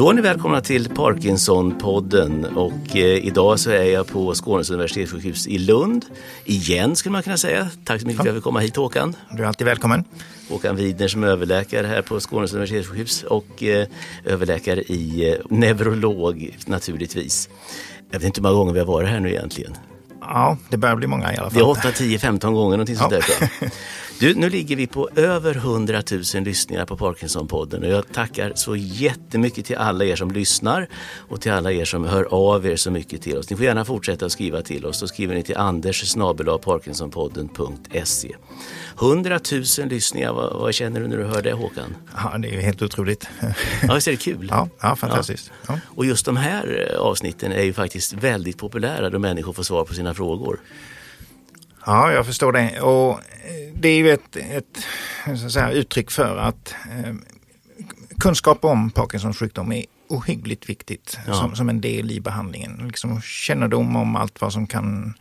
Då är ni välkomna till Parkinson-podden och eh, idag så är jag på Skånes universitetssjukhus i Lund. Igen skulle man kunna säga. Tack så mycket för att jag fick komma hit Håkan. Du är alltid välkommen. Håkan Widner som är överläkare här på Skånes universitetssjukhus och eh, överläkare i eh, neurolog naturligtvis. Jag vet inte hur många gånger vi har varit här nu egentligen. Ja, det börjar bli många i alla fall. Det är 8, 10, 15 gånger någonting sånt där. Du, nu ligger vi på över 100 000 lyssningar på Parkinson-podden och jag tackar så jättemycket till alla er som lyssnar och till alla er som hör av er så mycket till oss. Ni får gärna fortsätta att skriva till oss. Då skriver ni till anders parkinsonpodden.se 100 000 lyssningar, vad, vad känner du när du hör det Håkan? Ja, det är helt otroligt. Ja, visst är det kul? Ja, ja fantastiskt. Ja. Och just de här eh, avsnitten är ju faktiskt väldigt populära då människor får svar på sina frågor. Ja, jag förstår det. Och eh, det är ju ett, ett säga, uttryck för att eh, kunskap om Parkinsons sjukdom är ohyggligt viktigt Ja. som, som en del i behandlingen. Liksom kännedom om allt vad som kan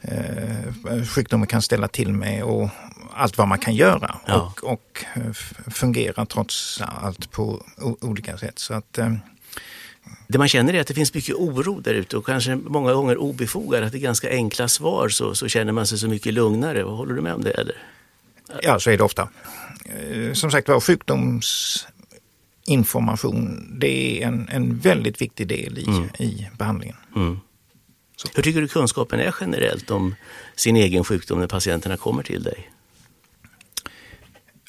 eh, sjukdomen kan ställa till med och allt vad man kan göra Ja. och, och eh, fungera trots allt på olika sätt. Så att, eh, Det man känner är att det finns mycket oro där ute och kanske många gånger obefogad. Att det är ganska enkla svar så, så känner man sig så mycket lugnare. Håller du med om det eller? Ja, så är det ofta. Eh, Som sagt var, sjukdomsinformation, det är en, en väldigt viktig del i, i behandlingen. Mm. Hur tycker du kunskapen är generellt om sin egen sjukdom när patienterna kommer till dig?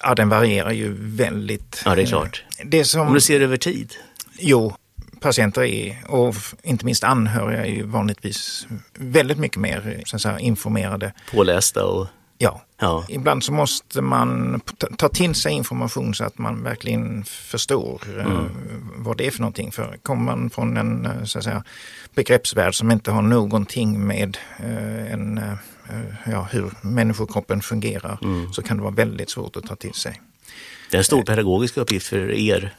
Ja, den varierar ju väldigt. Ja, det är klart. Eh, Det som, Om du ser över tid? Jo, patienter är, och inte minst anhöriga, är ju vanligtvis väldigt mycket mer så att säga, informerade. Pålästa och... Ja. Ja. Ibland så måste man ta- till sig information så att man verkligen förstår eh, vad det är för någonting. För kommer man från en eh, så att säga, begreppsvärld som inte har någonting med eh, en, ja, hur människokroppen fungerar så kan det vara väldigt svårt att ta till sig. Det är en stor pedagogisk uppgift för er.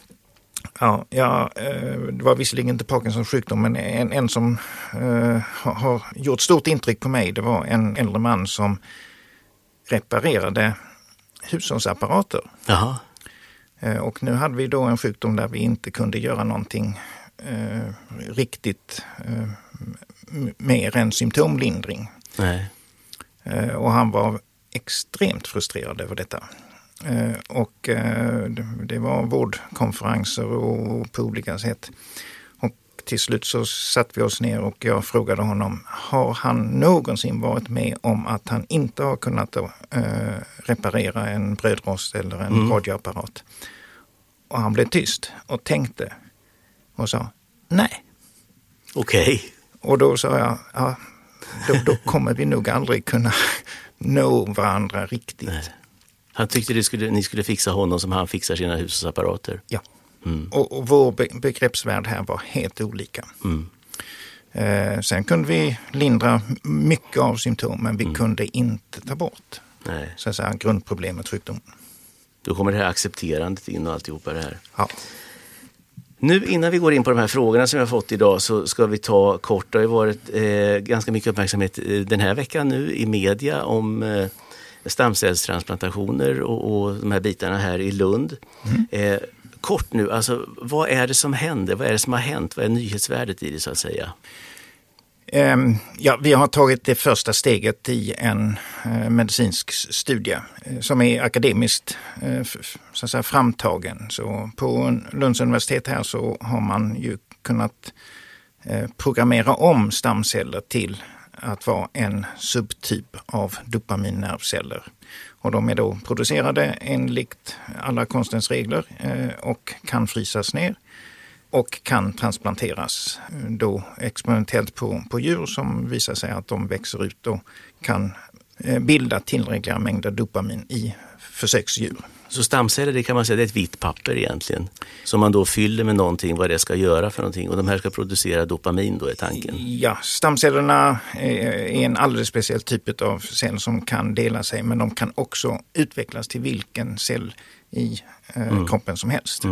Ja, ja, eh, det var visserligen inte Parkinsons sjukdom, men en, en som eh, har, gjort stort intryck på mig, det var en äldre man som reparerade hushållsapparater. Jaha. Eh, Och nu hade vi då en sjukdom där vi inte kunde göra någonting eh, riktigt eh, mer än symptomlindring. Nej. Eh, och han var extremt frustrerad över detta. Eh, och eh, det- var vårdkonferenser och på olika sätt. Och till slut så satte vi oss ner och jag frågade honom, har han någonsin varit med om att han inte har kunnat eh, reparera en brödrost eller en radioapparat? Och han blev tyst och tänkte och sa, nej. Okej. Och då sa jag, ja, då, då kommer vi nog aldrig kunna nå varandra riktigt. Nej. Han tyckte skulle, ni skulle fixa honom som han fixar sina hushållsapparater. Ja. Mm. Och, och vår be begreppsvärld här var helt olika. Mm. Eh, sen kunde vi lindra mycket av symptom, men vi Mm. kunde inte ta bort Nej. så att säga, grundproblemet sjukdomen. Då kommer det här accepterandet in och alltihopa det här. Ja. Nu innan vi går in på de här frågorna som jag har fått idag så ska vi ta kort, det har ju varit eh, ganska mycket uppmärksamhet eh, den här veckan nu i media om eh, stamcellstransplantationer och, och de här bitarna här i Lund. Eh, kort nu, alltså vad är det som händer? Vad är det som har hänt? Vad är nyhetsvärdet i det så att säga? Ehm, ja, vi har tagit det första steget i en eh, medicinsk studie eh, som är akademiskt eh, så att säga, framtagen. Så på Lunds universitet här så har man ju kunnat programmera om stamceller till att vara en subtyp av dopaminnervceller. Och de är då producerade enligt alla konstens regler eh, och kan frysas ner och kan transplanteras eh, då experimentellt på, på djur som visar sig att de växer ut och kan eh, bilda tillräckliga mängder dopamin i försöksdjur. Så stamceller det kan man säga det är ett vitt papper egentligen. Som man då fyller med någonting vad det ska göra för någonting och de här ska producera dopamin då är tanken. Ja, stamcellerna är en alldeles speciell typ av cell som kan dela sig men de kan också utvecklas till vilken cell i eh, kroppen som helst.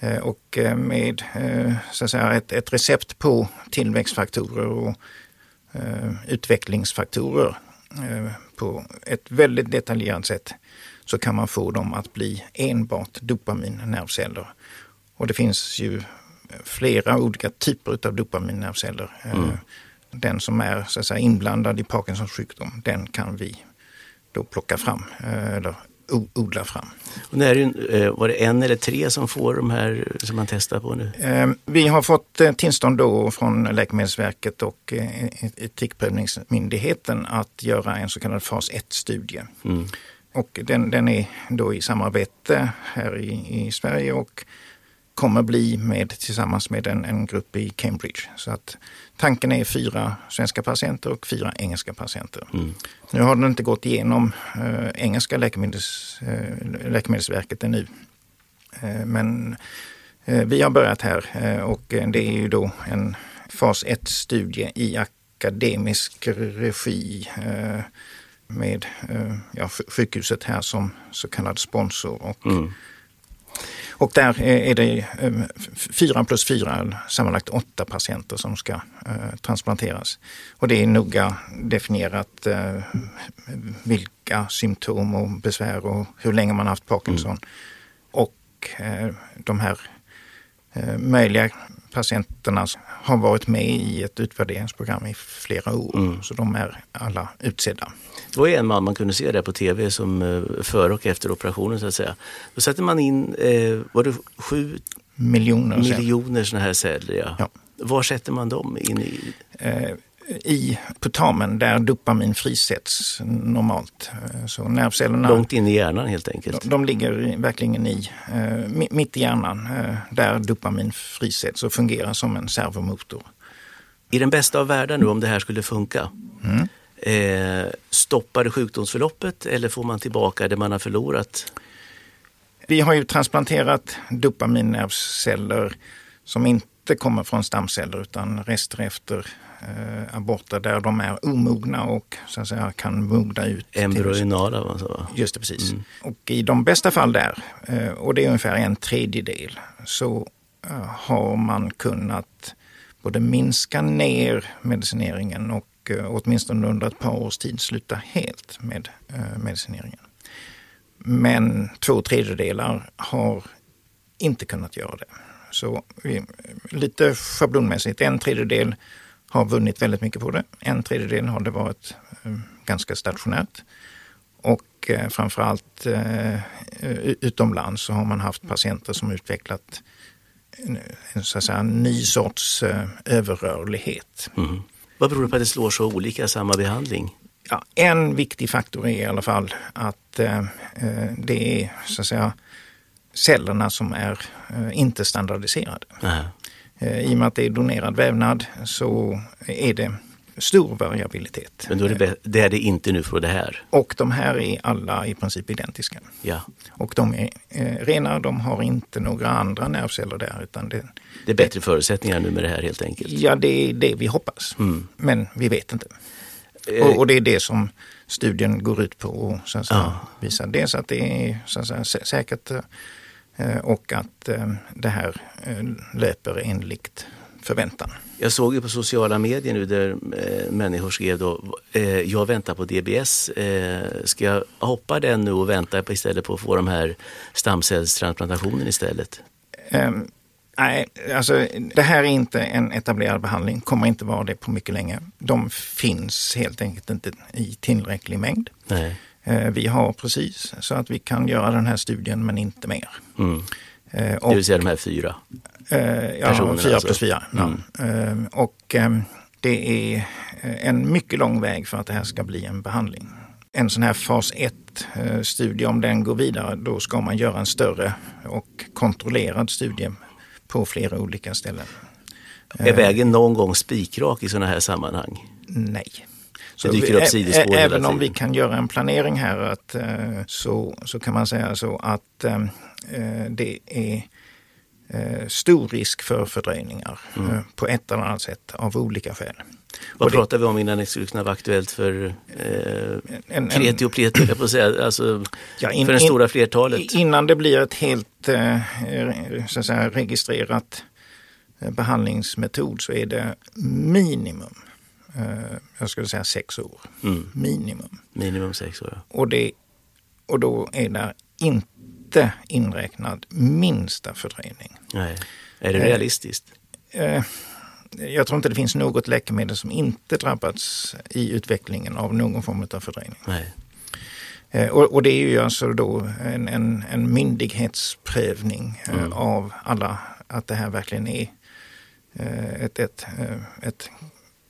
Eh, och eh, med eh, så att säga, ett, ett recept på tillväxtfaktorer och eh, utvecklingsfaktorer eh, på ett väldigt detaljerat sätt så kan man få dem att bli enbart dopaminnervceller. Och det finns ju flera olika typer av dopaminnervceller. Mm. Den som är så att säga, inblandad i Parkinsons sjukdom, den kan vi då plocka fram eller odla fram. Och när det, var det en eller tre som får de här som man testar på nu? Vi har fått tillstånd då från Läkemedelsverket och Etikprövningsmyndigheten att göra en så kallad fas 1-studie. Mm. Och den, den, är då i samarbete här i, i Sverige och kommer bli med tillsammans med en, en, grupp i Cambridge. Så att tanken är fyra svenska patienter och fyra engelska patienter. Mm. Nu har den inte gått igenom äh, engelska läkemedels, äh, läkemedelsverket ännu. Äh, men vi har börjat här och det är ju då en fas 1-studie i akademisk regi med ja, sjukhuset här som så kallad sponsor. Och, mm. och där är det fyra plus fyra, sammanlagt åtta patienter som ska eh, transplanteras. Och det är noga definierat eh, vilka symptom och besvär och hur länge man haft Parkinson. Mm. Och eh, de här eh, möjliga patienterna har varit med i ett utvärderingsprogram i flera år. Mm. Så de är alla utsedda. Det var en man man kunde se där på tv som eh, före och efter operationen så att säga. Då satte man in, eh, var det sju miljoner, miljoner sådana här celler? Ja. ja. Var sätter man dem in i? Eh, i putamen där dopamin frisätts normalt. Eh, så nervcellerna, Långt in i hjärnan helt enkelt? De, de ligger verkligen i, eh, mitt i hjärnan eh, där dopamin frisätts och fungerar som en servomotor. I den bästa av världar nu om det här skulle funka, mm. eh, stoppar det sjukdomsförloppet eller får man tillbaka det man har förlorat? Vi har ju transplanterat dopaminnervceller som inte kommer från stamceller utan rester efter eh, aborter där de är omogna och så att säga, kan mogna ut. Embryonala? Alltså. Just det, precis. Mm. Och i de bästa fall där, eh, och det är ungefär en tredjedel, så eh, har man kunnat både minska ner medicineringen och eh, åtminstone under ett par års tid sluta helt med eh, medicineringen. Men två tredjedelar har inte kunnat göra det. Så lite schablonmässigt, en tredjedel har vunnit väldigt mycket på det. En tredjedel har det varit eh, ganska stationärt. Och eh, framförallt eh, utomlands så har man haft patienter som utvecklat en, så att säga, en ny sorts överrörlighet. Mm. Vad beror det på att det slår så olika samma behandling? Ja, en viktig faktor är i alla fall att eh, det är så att säga, cellerna som är eh, inte standardiserade. Aha. Eh, I och med att det är donerad vävnad så är det stor variabilitet. Men då är det, det är det inte nu för det här? Och de här är alla i princip identiska. Ja. Och de är eh, rena, de har inte några andra nervceller där. Utan det, det är bättre det, förutsättningar nu med det här helt enkelt? Ja, det är det vi hoppas. Mm. Men vi vet inte. Eh. Och, och, det är det som studien går ut på och så att säga, ja. visar. Dels att det är så att säga, säkert Eh, och att eh, det här eh, löper enligt förväntan. Jag såg ju på sociala medier nu där människor skrev då, jag väntar på DBS. ska jag hoppa den nu och vänta istället på att få de här stamcellstransplantationen istället? Um, nej, alltså det här är inte en etablerad behandling, kommer inte vara det på mycket länge. De finns helt enkelt inte i tillräcklig mängd. Nej. Eh, vi har precis så att vi kan göra den här studien men inte mer. Mm. Och, det vill säga de här fyra eh, Ja, fyra alltså. plus fyra. Mm. Ja. Och det är en mycket lång väg för att det här ska bli en behandling. En sån här fas 1-studie, om den går vidare, då ska man göra en större och kontrollerad studie på flera olika ställen. Är vägen någon gång spikrak i sådana här sammanhang? Nej. Så det dyker upp sidospår Även om vi kan göra en planering här att, eh, så, så kan man säga så att eh, eh, det är stor risk för fördröjningar mm. på ett eller annat sätt av olika skäl. Vad pratar vi om innan det skulle kunna vara aktuellt för eh, en, kreti och pleti, jag på säga, alltså ja, in, för det stora flertalet? Innan det blir ett helt eh, så säga, registrerat behandlingsmetod så är det minimum jag skulle säga sex år. Mm. Minimum. Minimum sex år, ja. Och, det, och då är det inte inräknad minsta fördröjning. Nej. Är det realistiskt? Eh, jag tror inte det finns något läkemedel som inte drabbats i utvecklingen av någon form av fördröjning. Nej. Eh, och, och, det är ju alltså då en, en, en myndighetsprövning eh, mm. av alla, att det här verkligen är ett, ett, ett,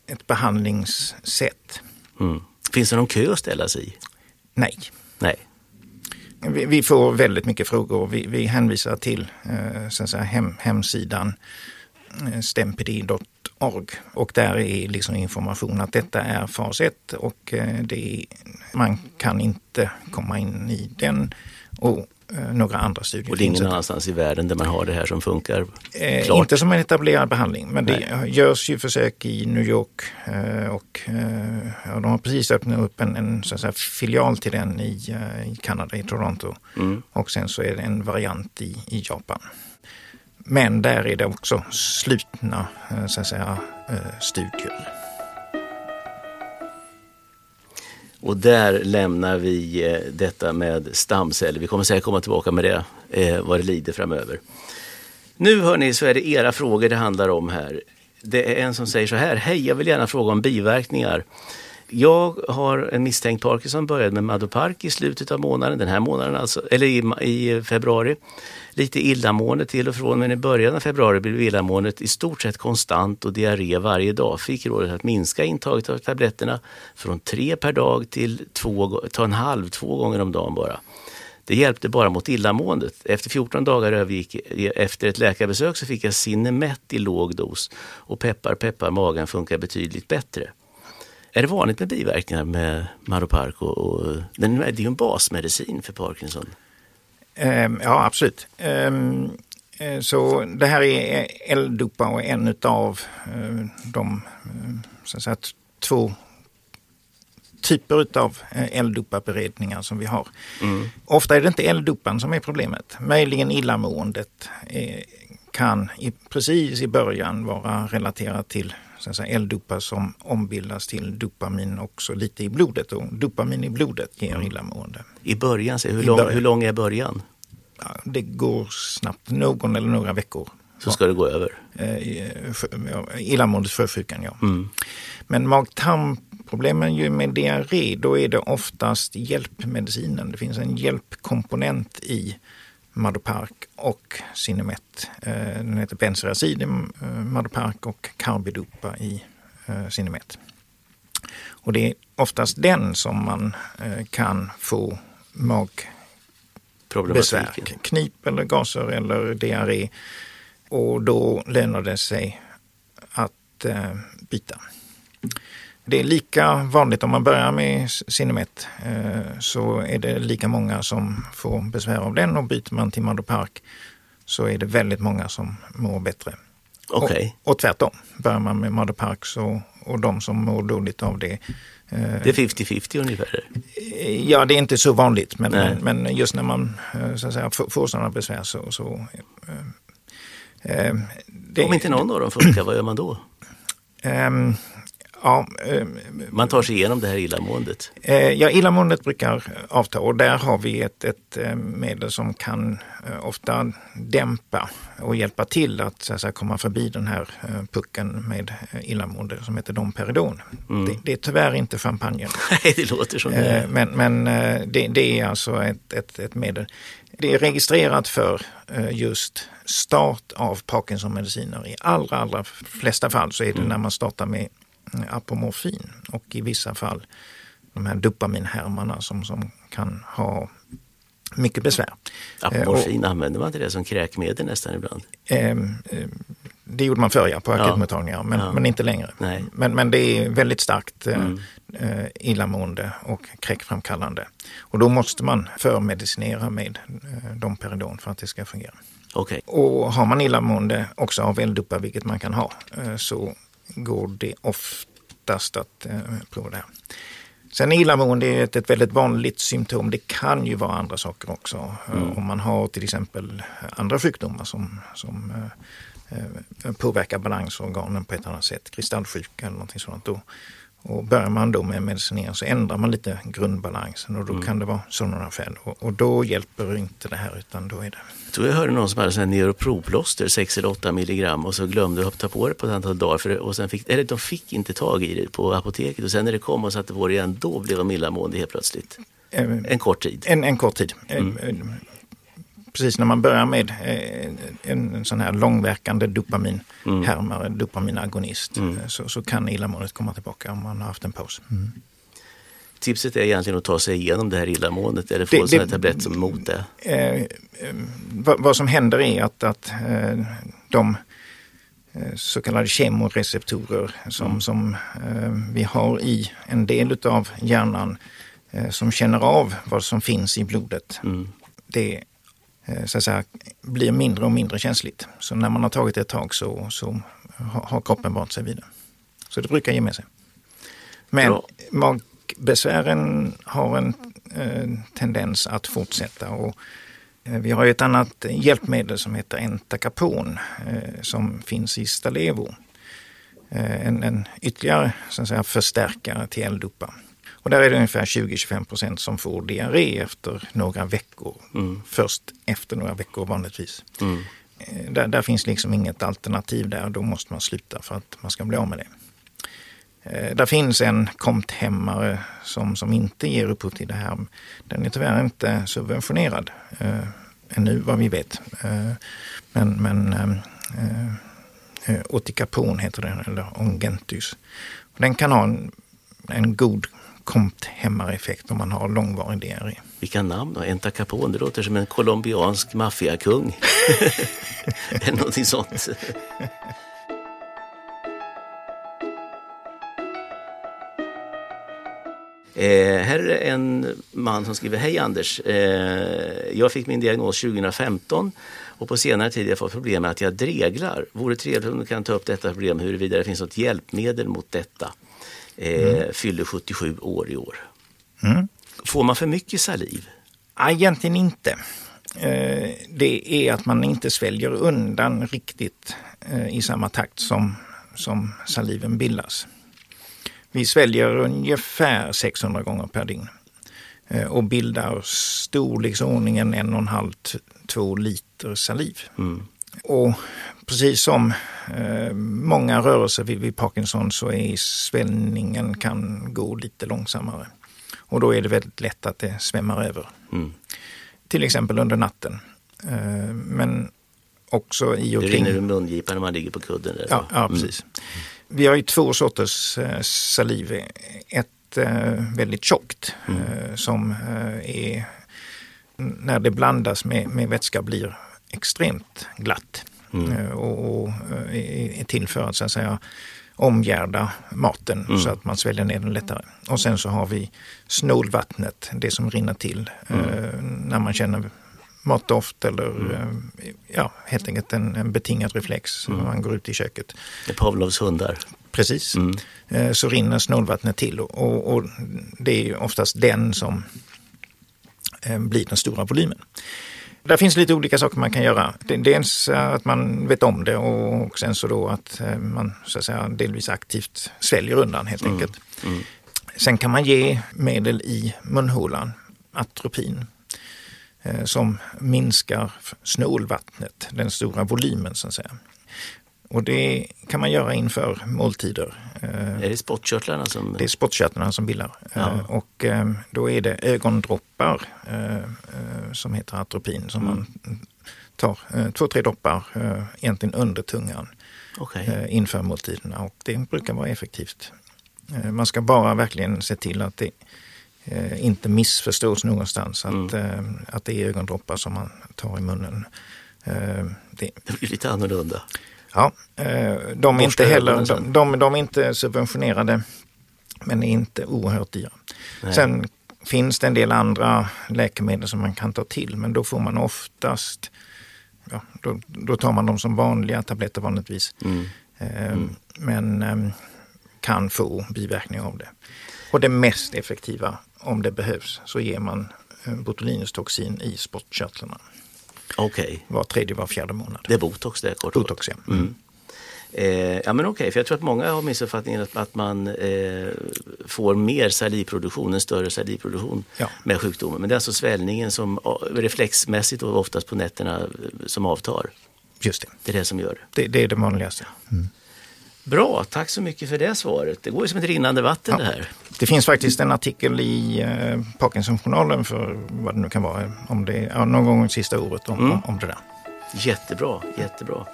ett behandlingssätt. Mm. Finns det någon kö att ställa sig i? Nej. Nej. Vi, vi får väldigt mycket frågor. Vi, vi hänvisar till så att säga, hem, hemsidan stempedi.org och där är liksom information att detta är fas 1 och eh, det, man kan inte komma in i den och eh, några andra studier. Och det är ingen annanstans i världen där man har det här som funkar? Eh, inte som en etablerad behandling, men Nej. det görs ju försök i New York eh, och eh, ja, de har precis öppnat upp en, en säga, filial till den i, eh, i Kanada, i Toronto. Mm. Och sen så är det en variant i, i Japan. Men där är det också slutna eh, så säga, eh, studier. Och där lämnar vi eh, detta med stamceller. Vi kommer säkert komma tillbaka med det eh, vad det lider framöver. Nu hörni så är det era frågor det handlar om här. Det är en som säger så här, hej jag vill gärna fråga om biverkningar. Jag har en misstänkt Parkinson, började med Madopark i slutet av månaden, den här månaden alltså, eller i, i februari lite illamående till och från men i början av februari blev illamåendet i stort sett konstant och diarré varje dag. Fick rådet att minska intaget av tabletterna från tre per dag till två, ta en halv, två gånger om dagen bara. Det hjälpte bara mot illamåendet. Efter 14 dagar övergick, efter ett läkarbesök så fick jag Cinemet i låg dos och peppar peppar magen funkar betydligt bättre. Är det vanligt med biverkningar med Maropark? Och, och, det är ju en basmedicin för Parkinson. Ehm, ja, absolut. Ehm, eh, så det här är L-dopa och en av eh, de eh, så säga, två typer av L-dopa-beredningar som vi har. Mm. Ofta är det inte L-dopan som är problemet. Möjligen illamåendet kan i, precis i början vara relaterat till L-dopa som ombildas till dopamin också lite i blodet. Och dopamin i blodet ger illamående. I början, hur, lång, början. hur lång är början? Ja, det går snabbt, någon eller några veckor. Så ska det gå över? Eh, illamåendet sjösjukan, ja. Mm. Men mag-tarmproblemen med diarré, då är det oftast hjälpmedicinen. Det finns en hjälpkomponent i Madopark och Cinemet. Eh, den heter Benzeracid i eh, Madopark och Carbidopa i eh, Cinemet. Och det är oftast den som man kan få magbesvär, knip eller gaser eller diarré. Och då lönar det sig att byta. Det är lika vanligt om man börjar med Cinemet eh, så är det lika många som får besvär av den och byter man till Madopark så är det väldigt många som mår bättre. Okay. Och, och tvärtom, börjar man med Madopark så, och de som mår dåligt av det eh, det är 50-50 ungefär? Ja, det är inte så vanligt, men, men, men, just när man eh, så att säga, får sådana besvär så... så eh, det, Om inte någon av dem funkar, vad gör man då? Um, Ja, eh, Man tar sig igenom det här illamåendet? Eh, ja, illamåendet brukar avta och där har vi ett, ett eh, medel som kan eh, ofta dämpa och hjälpa till att, så att säga, komma förbi den här eh, pucken med eh, illamående som heter Domperidon. Mm. Det, det, är tyvärr inte champagnen. Nej, det låter som det. Men, men det, det, är alltså ett, ett, ett medel. Det är registrerat för just start av Parkinson-mediciner. I allra, allra flesta fall så är det mm. när man startar med apomorfin och i vissa fall de här dopaminhärmarna som, som kan ha mycket besvär. Apomorfin, och, använder man inte det som kräkmedel nästan ibland? Eh, det gjorde man förr ja, på akutmottagningar, men, ja. men inte längre. Nej. Men, men det är väldigt starkt eh, mm. eh, illamående och kräkframkallande. Och då måste man förmedicinera med eh, Domperidon för att det ska fungera. Okay. Och har man illamående också av L-dopa, vilket man kan ha, eh, så går det oftast att eh, prova det här. Sen illamående är ett, ett väldigt vanligt symptom. Det kan ju vara andra saker också. Mm. Om man har till exempel andra sjukdomar som, som eh, eh påverkar balansorganen på ett annat sätt, kristallsjuka eller någonting sådant. Då, Och börjar man då med medicinering så ändrar man lite grundbalansen och då mm. kan det vara sådana fel. Och, och, då hjälper inte det här utan då är det... Jag tror jag hörde någon som hade sån neuroproplåster, 6 eller 8 milligram och så glömde att ta på det på ett antal dagar. För och sen fick, eller de fick inte tag i det på apoteket och sen när det kom och satte på det igen, då blev de illamående helt plötsligt. Eh, en kort tid. En, en kort tid. Mm. Eh, precis när man börjar med eh, en, en sån här långverkande dopaminhärmare, mm. dopaminagonist, mm. så, så kan illamåendet komma tillbaka om man har haft en paus. Mm. Tipset är egentligen att ta sig igenom det här illamåendet eller få det, en sån här tablett som mot det. Eh, eh, vad, vad, som händer är att, att eh, de eh, så kallade kemoreceptorer som, mm. som eh, vi har i en del av hjärnan eh, som känner av vad som finns i blodet. Mm. Det Eh, så att säga, blir mindre och mindre känsligt. Så när man har tagit det ett tag så, så har kroppen vant sig vid det. Så det brukar ge med sig. Men Bra. magbesvären har en eh, tendens att fortsätta. Och, eh, vi har ett annat hjälpmedel som heter Entacapon eh, som finns i Stalevo. Eh, en, en ytterligare så att säga, förstärkare till L-dopa. Och där är det ungefär 20-25 procent som får diarré efter några veckor. Mm. Först efter några veckor vanligtvis. Mm. Eh, där, där, finns liksom inget alternativ där, då måste man sluta för att man ska bli av med det. Eh, där finns en komthämmare som, som inte ger upphov till det här. Den är tyvärr inte subventionerad eh, ännu vad vi vet. Eh, men men eh, eh, Oticapon heter den, eller Ongentus. Den kan ha en, en god kompthämmareffekt om man har långvarig diarré. Vilka namn då? Enta Capone, det låter som en colombiansk maffiakung. Eller någonting sånt. Eh, här är en man som skriver, hej Anders, eh, jag fick min diagnos 2015 och på senare tid har jag fått problem med att jag dreglar. Vore trevligt om du kan ta upp detta problem huruvida det finns något hjälpmedel mot detta eh, mm. fyller 77 år i år. Mm. Får man för mycket saliv? Egentligen inte. Eh, det är att man inte sväljer undan riktigt eh, i samma takt som, som saliven bildas. Vi sväljer ungefär 600 gånger per dygn eh, och bildar storleksordningen en och en halv, två liter saliv. Mm. Och precis som eh, många rörelser vid, vid Parkinson så är svällningen kan gå lite långsammare. Och då är det väldigt lätt att det svämmar över. Mm. Till exempel under natten. Eh, men också i och kring... Det rinner ur mungipan när man ligger på kudden? Där, ja, ja, mm. precis. Vi har ju två sorters eh, saliv. Ett eh, väldigt tjockt mm. Eh, som eh, är när det blandas med, med vätska blir extremt glatt. Mm. Eh, och, och eh, är till för att, så att säga, omgärda maten mm. så att man sväljer ner den lättare. Och sen så har vi snålvattnet, det som rinner till mm. eh, när man känner matdoft eller mm. eh, ja, helt enkelt en, en betingad reflex mm. när man går ut i köket. Det är Pavlovs hundar. Precis. Mm. Eh, så rinner snålvattnet till och, och, och, det är oftast den som eh, blir den stora volymen. Där finns lite olika saker man kan göra. Dels att man vet om det och sen så då att eh, man så att säga, delvis aktivt sväljer undan helt mm. enkelt. Mm. Sen kan man ge medel i munhålan, atropin, eh, som minskar snålvattnet, den stora volymen så att säga. Och det kan man göra inför måltider. Eh, är det spottkörtlarna som... Det är spottkörtlarna som bildar. Ja. Eh, och eh, då är det ögondroppar som heter atropin som mm. man tar två, tre droppar egentligen under tungan okay. inför måltiderna och det brukar vara effektivt. Man ska bara verkligen se till att det inte missförstås någonstans att, mm. att det är ögondroppar som man tar i munnen. Det, det blir lite annorlunda. Ja, eh, de är inte heller, de, de, de, är inte subventionerade men är inte oerhört dyra. Nej. Sen finns det en del andra läkemedel som man kan ta till men då får man oftast, ja, då, då tar man dem som vanliga tabletter vanligtvis. Mm. Eh, mm. Men ehm, kan få biverkningar av det. Och det mest effektiva, om det behövs, så ger man eh, botulinustoxin i spottkörtlarna. Okay. Var tredje, var fjärde månad. Det är botox det? Kort botox, ja. Mm. Eh, ja men okej, okay, för jag tror att många har missuppfattningen att, att man eh, får mer salivproduktion, en större salivproduktion ja. med sjukdomen. Men det är alltså svällningen som reflexmässigt och oftast på nätterna som avtar. Just det. Det är det som gör det. Det, det är det vanligaste. Mm. Bra, tack så mycket för det svaret. Det går ju som ett rinnande vatten ja. det här. Det finns faktiskt en artikel i eh, Parkinsonjournalen för vad det nu kan vara, om det, ja, någon gång sista året om, mm. om, om det där. Jättebra, jättebra.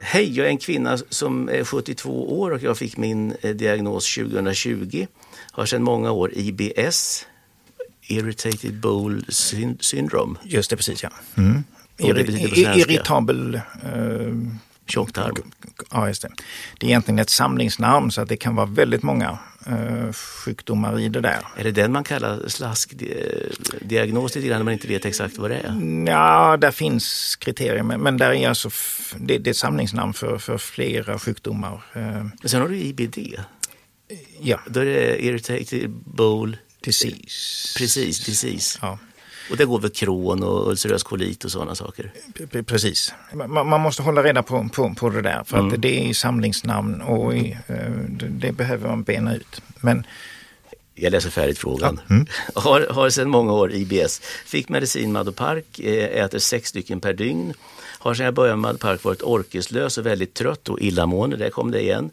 Hej, jag är en kvinna som är 72 år och jag fick min eh, diagnos 2020. Har sedan många år IBS, Irritated Bowel Syndrome. Just det, precis ja. Mm. irritabel... Uh, Tjocktarm. Ja, just det. Det är egentligen ett samlingsnamn så att det kan vara väldigt många uh, sjukdomar i det där. Är det den man kallar slaskdiagnos lite grann när man inte vet exakt vad det är? Ja, där finns kriterier men, men där är alltså det, det är ett samlingsnamn för, för flera sjukdomar. Uh, men sen har du IBD. Ja. Då är det irritated bowel Disease. Precis, disease. Ja. Och det går väl kron och ulcerös kolit och sådana saker? Precis. Man, måste hålla reda på, på, på det där för mm. att det är samlingsnamn och i, eh, det behöver man bena ut. Men jag läser färdigt frågan. Ja. Mm. Har, har sedan många år IBS. Fick medicin Madopark, eh, äter sex stycken per dygn. Har sedan jag började med Madopark varit orkeslös och väldigt trött och illamående. Där kom det igen.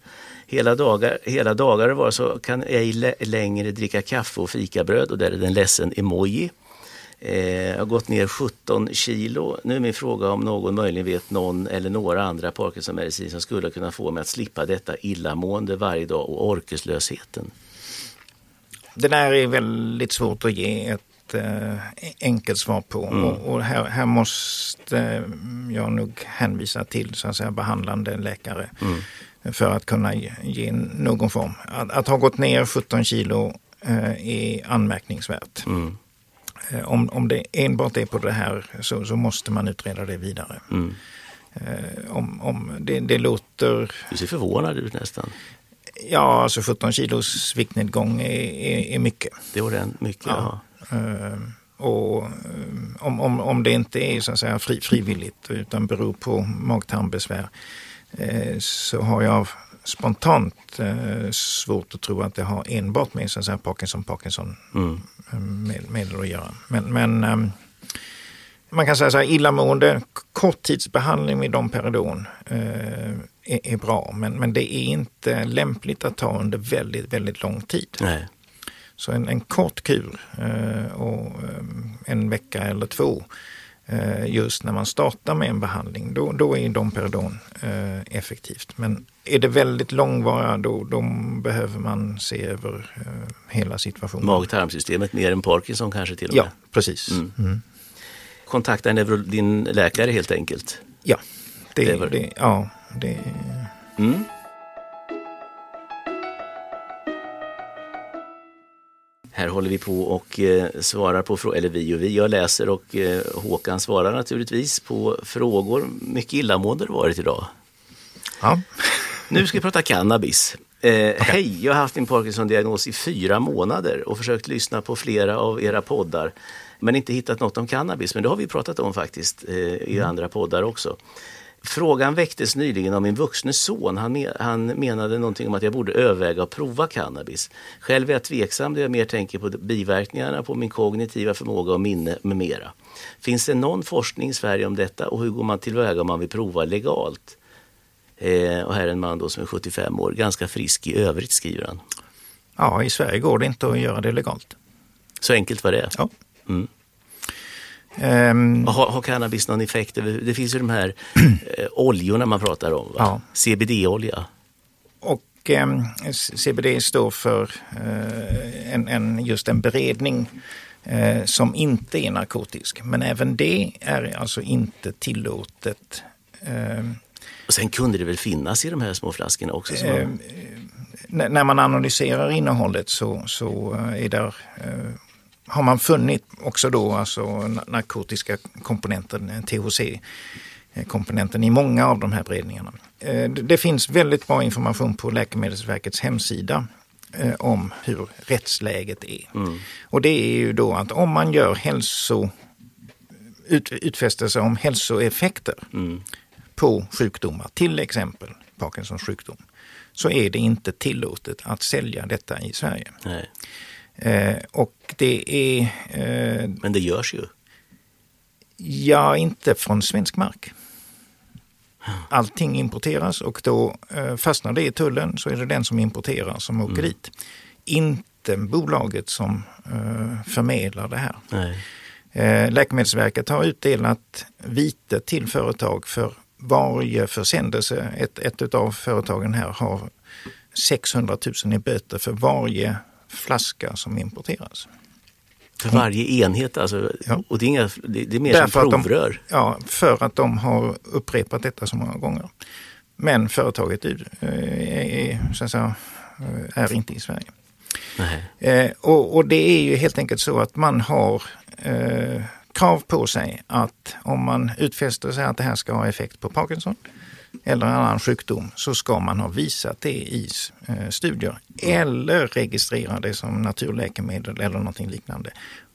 Hela dagar, hela dagar var så kan jag ej längre dricka kaffe och fikabröd och där är det en ledsen emoji. Eh, jag har gått ner 17 kilo. Nu är min fråga om någon möjligen vet någon eller några andra Parkinsonmedicin som skulle kunna få mig att slippa detta illamående varje dag och orkeslösheten. Det där är väldigt svårt att ge ett eh, enkelt svar på mm. och, och här, här, måste jag nog hänvisa till så att säga, behandlande läkare. Mm för att kunna ge någon form. Att, att ha gått ner 17 kilo eh, är anmärkningsvärt. Mm. Eh, om, om det enbart är på det här så, så måste man utreda det vidare. Mm. Eh, om, om det, det låter... Du ser förvånad ut nästan. Ja, alltså 17 kilos viktnedgång är, är, är mycket. Det var den mycket, ja. ja. Uh, och om, om, om det inte är så att säga fri, frivilligt utan beror på mag-tarmbesvär Eh, så har jag spontant eh, svårt att tro att det har enbart med så att Parkinson, Parkinson mm. Eh, med, medel att göra. Men, men ehm, man kan säga så här, illamående, korttidsbehandling med Domperidon eh, är, är, bra, men, men det är inte lämpligt att ta under väldigt, väldigt lång tid. Nej. Så en, en kort kur eh, och en vecka eller två Eh, just när man startar med en behandling, då, då är Domperidon eh, effektivt. Men är det väldigt långvariga, då, då behöver man se över eh, hela situationen. Mag-tarmsystemet mer än Parkinson kanske till och med? Ja, precis. Mm. Mm. Kontakta din läkare helt enkelt? Ja, det, det, det ja, det... Mm. Här håller vi på och eh, svarar på frågor, eller vi och vi, jag läser och eh, Håkan svarar naturligtvis på frågor. Mycket illamående det varit idag. Ja. Nu ska vi prata cannabis. Eh, okay. Hej, jag har haft min Parkinson-diagnos i fyra månader och försökt lyssna på flera av era poddar men inte hittat något om cannabis. Men det har vi pratat om faktiskt eh, i mm. andra poddar också. Frågan väcktes nyligen av min vuxne son. Han, me han menade någonting om att jag borde överväga att prova cannabis. Själv är jag tveksam då jag mer tänker på biverkningarna, på min kognitiva förmåga och minne med mera. Finns det någon forskning i Sverige om detta och hur går man tillväga om man vill prova legalt? Eh, och här är en man då som är 75 år, ganska frisk i övrigt skriver han. Ja, i Sverige går det inte att göra det legalt. Så enkelt var det? Ja. Mm. Um, har, har cannabis någon effekt? Det finns ju de här eh, oljorna man pratar om, ja. CBD-olja. Och eh, CBD står för eh, en, en, just en beredning eh, som inte är narkotisk. Men även det är alltså inte tillåtet. Ehm. Och sen kunde det väl finnas i de här små flaskorna också? Som man... När man analyserar innehållet så, så eh, är det eh, har man funnit också då alltså narkotiska komponenter, THC-komponenten i många av de här beredningarna. Eh, det finns väldigt bra information på Läkemedelsverkets hemsida eh, om hur rättsläget är. Mm. Och det är ju då att om man gör hälso, ut, utfästelser om hälsoeffekter mm. På sjukdomar, till exempel Parkinsons sjukdom, så är det inte tillåtet att sälja detta i Sverige. Eh, och det är... Eh, Men det görs ju. Ja, inte från svensk mark. Allting importeras och då eh, fastnar det i tullen så är det den som importerar som åker Mm. dit. Inte bolaget som eh, förmedlar det här. Nej. Eh, Läkemedelsverket har utdelat vite till företag för varje försändelse. Ett, ett av företagen här har 600 000 i böter för varje flaska som importeras. För varje enhet alltså. Ja. Och det är, inga, det, det är mer Därför som att de- provrör. Ja, för att de har upprepat detta så många gånger. Men företaget är, är, så säga, eh, är inte i Sverige. Eh, och, och det är ju helt enkelt så att man har eh, krav på sig att om man utfäster sig att det här ska ha effekt på Parkinson eller en annan sjukdom så ska man ha visat det i eh, studier eller registrera det som naturläkemedel eller någonting liknande.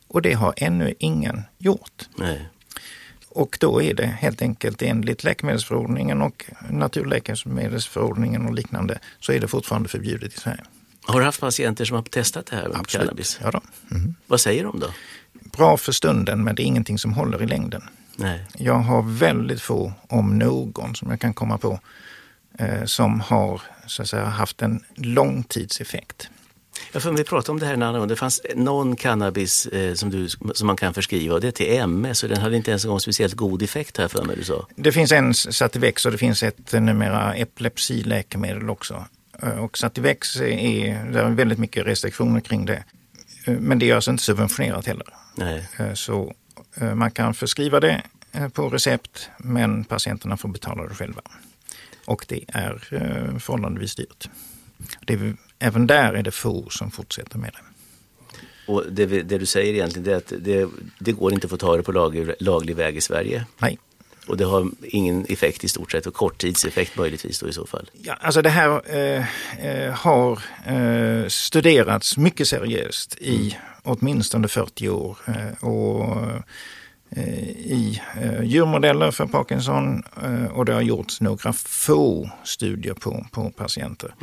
Och det har ännu ingen gjort. Nej. Och då är det helt enkelt enligt läkemedelsförordningen och naturläkemedelsförordningen och liknande så är det fortfarande förbjudet i Sverige. Har du haft patienter som har testat det här med cannabis? Ja då. Mhm. Vad säger de då? Bra för stunden men det är ingenting som håller i längden. Nej. Jag har väldigt få, om någon, som jag kan komma på, eh, som har så att säga, haft en långtidseffekt. Ja, för vi pratade om det här en annan gång. Det fanns någon cannabis eh, som, du, som man kan förskriva och det är till MS och den hade inte ens en gång speciellt god effekt här för mig du sa. Det finns en Sativex och det finns ett eh, numera epilepsiläkemedel också. Eh, Och Sativex är, det är väldigt mycket restriktioner kring det. Eh, Men det görs inte subventionerat heller. Nej. Eh, Så eh, man kan förskriva det eh, på recept men patienterna får betala det själva. Och det är förhållandevis dyrt. Det är, även där är det få som fortsätter med det. Och det, det du säger egentligen är att det, det går inte att få ta det på lag, laglig väg i Sverige. Nej. Och det har ingen effekt i stort sett och korttidseffekt möjligtvis då i så fall. Ja, alltså det här eh, eh, har eh, studerats mycket seriöst i åtminstone 40 år. Eh, och eh, i djurmodeller för Parkinson och det har gjorts några få studier på, på patienter.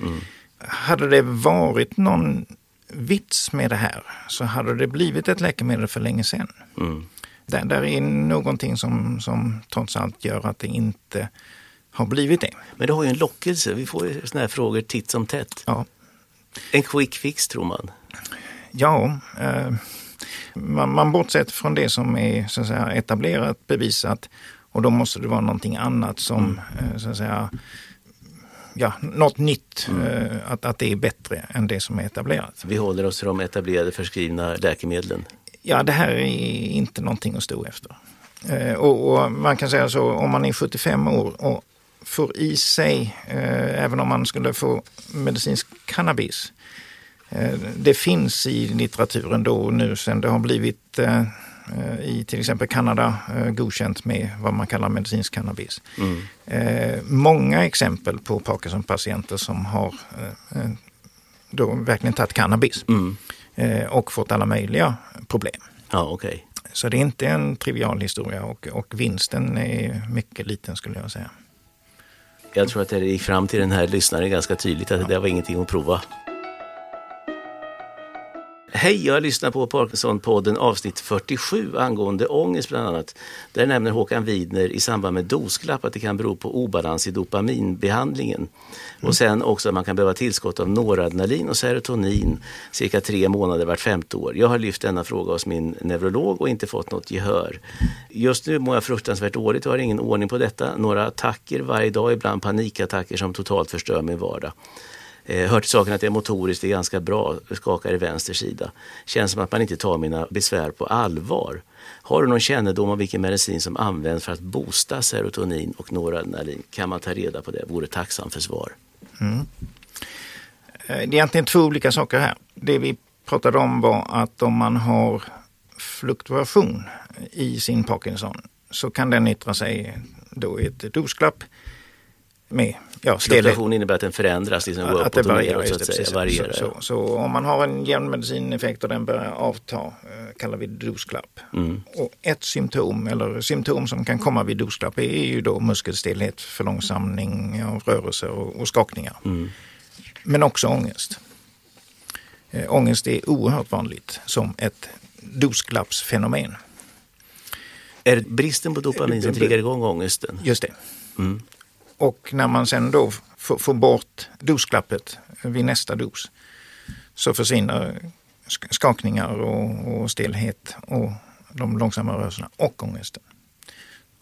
Hade det varit någon vits med det här så hade det blivit ett läkemedel för länge sedan. Mm. Där, där är någonting som, som trots allt gör att det inte har blivit det. Men det har ju en lockelse. Vi får ju såna här frågor titt som tätt. Ja, En quick fix tror man. Ja, eh, man, man bortsätter från det som är så att säga, etablerat, bevisat och då måste det vara någonting annat som, eh, så att säga, ja, något nytt, eh, att, att det är bättre än det som är etablerat. Vi håller oss till de etablerade förskrivna läkemedlen. Ja, det här är inte någonting att stå efter. Eh, och, och man kan säga så, om man är 75 år och får i sig, eh, även om man skulle få medicinsk cannabis, eh, det finns i litteraturen då nu sen det har blivit eh, eh, i till exempel Kanada eh, godkänt med vad man kallar medicinsk cannabis. Eh, många exempel på Parkinson-patienter som har då verkligen tagit cannabis Mm. Eh, och fått alla möjliga problem. Ja, okej. Så det är inte en trivial historia och, och vinsten är mycket liten skulle jag säga. Jag tror att det gick fram till den här lyssnaren ganska tydligt att det där var ingenting att prova. Hej, jag lyssnar på Parkinson-podden avsnitt 47 angående ångest bland annat. Där nämner Håkan Widner i samband med dosklapp att det kan bero på obalans i dopaminbehandlingen. Och sen också att man kan behöva tillskott av noradrenalin och serotonin cirka tre månader vart femte år. Jag har lyft denna fråga hos min neurolog och inte fått något gehör. Just nu mår jag fruktansvärt dåligt och har ingen ordning på detta. Några attacker varje dag, ibland panikattacker som totalt förstör min vardag. Eh, hör till saken att det är motoriskt, det är ganska bra, skakar i vänster sida. Känns som att man inte tar mina besvär på allvar. Har du någon kännedom om vilken medicin som används för att boosta serotonin och noradrenalin? Kan man ta reda på det? Vore tacksam för svar. Mm. Eh, det är egentligen två olika saker här. Det vi pratade om var att om man har fluktuation i sin Parkinson så kan den yttra sig då i ett dosklapp med ja, Fluktuation innebär att den förändras, liksom går att uppåt och neråt så att säga. Varierar. Så, så, så, om man har en jämn medicineffekt och den börjar avta eh, kallar vi dosklapp. Mm. Och ett symptom, eller symptom som kan komma vid dosklapp är ju då muskelstelhet, förlångsamning av rörelser och, och skakningar. Mm. Men också ångest. Äh, ångest är oerhört vanligt som ett dosklappsfenomen. Är det bristen på dopamin som triggar igång ångesten? Just det. Mm. Och när man sen då får bort dosklappet vid nästa dos så försvinner skakningar och, och stelhet och de långsamma rörelserna och ångesten.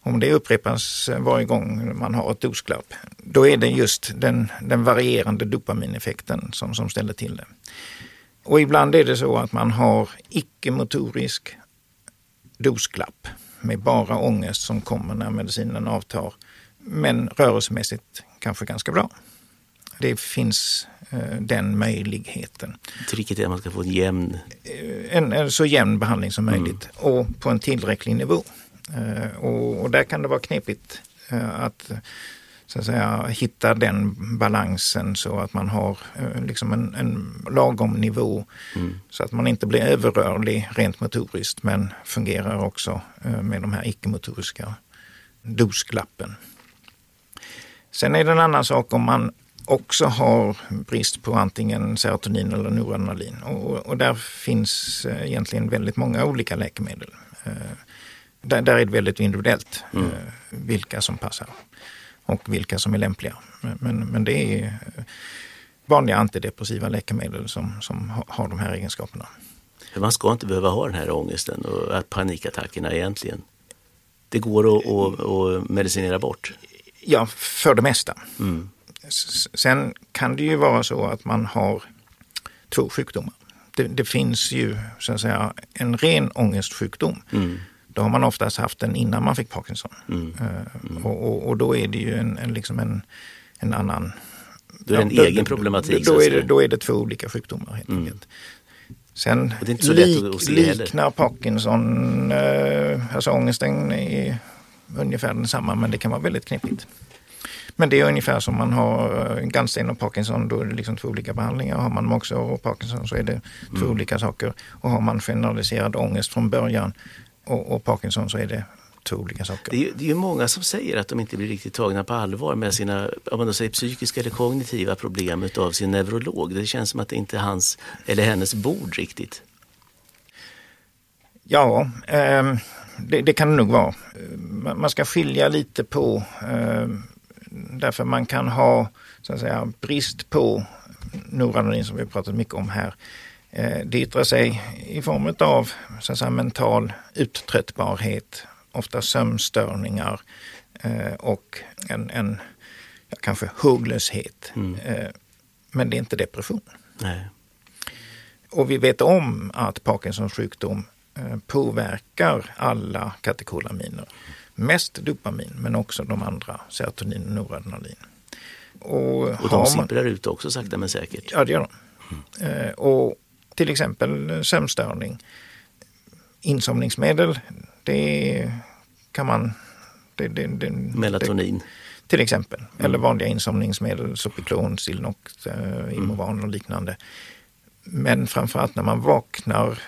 Om det upprepas varje gång man har ett dosklapp, då är det just den, den varierande dopamineffekten som, som ställer till det. Och ibland är det så att man har icke-motorisk dosklapp med bara ångest som kommer när medicinen avtar. Men rörelsemässigt kanske ganska bra. Det finns eh, den möjligheten. Tricket är att man ska få en jämn... Eh, en, en så jämn behandling som möjligt mm. och på en tillräcklig nivå. Eh, och, och, där kan det vara knepigt att så att säga, hitta den balansen så att man har liksom en, en lagom nivå. Mm. Så att man inte blir överrörlig rent motoriskt men fungerar också med de här icke-motoriska dosglappen. Sen är det en annan sak om man också har brist på antingen serotonin eller noradrenalin. Och, och där finns eh, egentligen väldigt många olika läkemedel. Där, där är det väldigt individuellt mm. vilka som passar och vilka som är lämpliga. Men, men det är vanliga antidepressiva läkemedel som, som har de här egenskaperna. Man ska inte behöva ha den här ångesten och panikattackerna egentligen. Det går att, att, att medicinera bort? Ja, för det mesta. Mm. Sen kan det ju vara så att man har två sjukdomar. Det, det finns ju så att säga en ren ångestsjukdom. Mm. Då har man oftast haft den innan man fick Parkinson. Mm. Eh, mm. Och, och, och, då är det ju en, en, liksom en, en annan... Då är det en ja, egen problematik? Då, då, är det, då är det två olika sjukdomar helt mm. enkelt. Sen lik, liknar Parkinson, eh, alltså ångesten är ungefär densamma men det kan vara väldigt knepigt. Men det är ungefär som man har eh, gallsten och Parkinson, då är det liksom två olika behandlingar. Har man också och Parkinson så är det två mm. olika saker. Och har man generaliserad ångest från början och, och Parkinson så är det två olika saker. Det är, ju, det är ju många som säger att de inte blir riktigt tagna på allvar med sina om man då säger, psykiska eller kognitiva problem av sin neurolog. Det känns som att det inte är hans eller hennes bord riktigt. Ja, eh, det, det, kan det nog vara. Man ska skilja lite på, eh, därför man kan ha så att säga, brist på noradrenalin som vi pratat mycket om här Eh, det yttrar sig i form av så säga, mental uttröttbarhet, ofta sömnstörningar eh, och en, en ja, kanske hugglöshet. Mm. Men det är inte depression. Nej. Och vi vet om att Parkinsons sjukdom påverkar alla katekolaminer. Mest dopamin men också de andra, serotonin och noradrenalin. Och, och de sipprar ut också sakta men säkert. Ja, det gör de. Mm. Och till exempel sömnstörning. Insomningsmedel, det kan man... Det, det, det, Melatonin. till exempel. Mm. Eller vanliga insomningsmedel, Sopiklon, Stilnoct, eh, Imovan och liknande. Men framförallt när man vaknar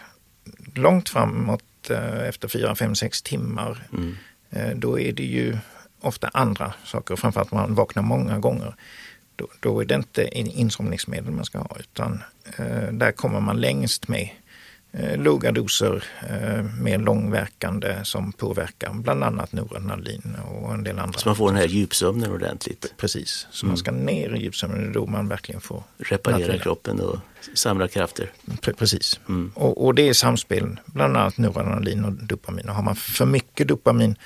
långt framåt eh, efter 4, 5, 6 timmar. Mm. Eh, då är det ju ofta andra saker, framförallt när man vaknar många gånger då, då är det inte insomningsmedel man ska ha utan eh, där kommer man längst med låga doser eh, med långverkande som påverkar bland annat noradrenalin och en del andra. Så man får den här djupsömnen ordentligt? Precis, så mm. man ska ner i djupsömnen då man verkligen får reparera naturliga. kroppen och samla krafter. Precis, mm. och, och, det är samspel bland annat noradrenalin och dopamin. Och har man för mycket dopamin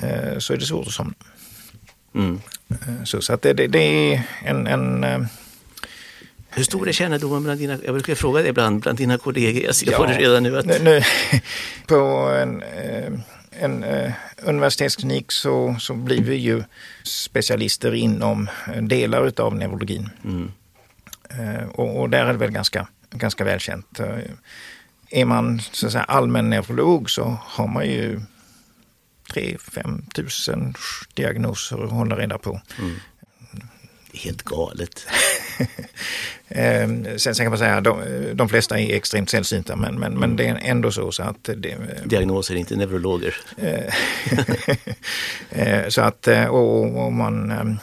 eh, så är det svårt att somna. Mm. Eh, så, så att det, det, det är en, en eh, hur stor är kännedomen bland dina, jag brukar fråga det ibland, bland dina kollegor, jag ser ja, på det redan nu. Att... nu på en, eh, en universitetsklinik så, så blir vi ju specialister inom delar utav neurologin. Mm. Och, och, där är det väl ganska, ganska välkänt. Är man så att säga, allmän neurolog så har man ju 3-5 tusen diagnoser att hålla reda på. Mm. helt galet. Ehm, sen, sen, kan man säga att de, de flesta är extremt sällsynta men, men, men det är ändå så, så att... Det, Diagnoser, inte neurologer. Eh, så att, eh, och, och man,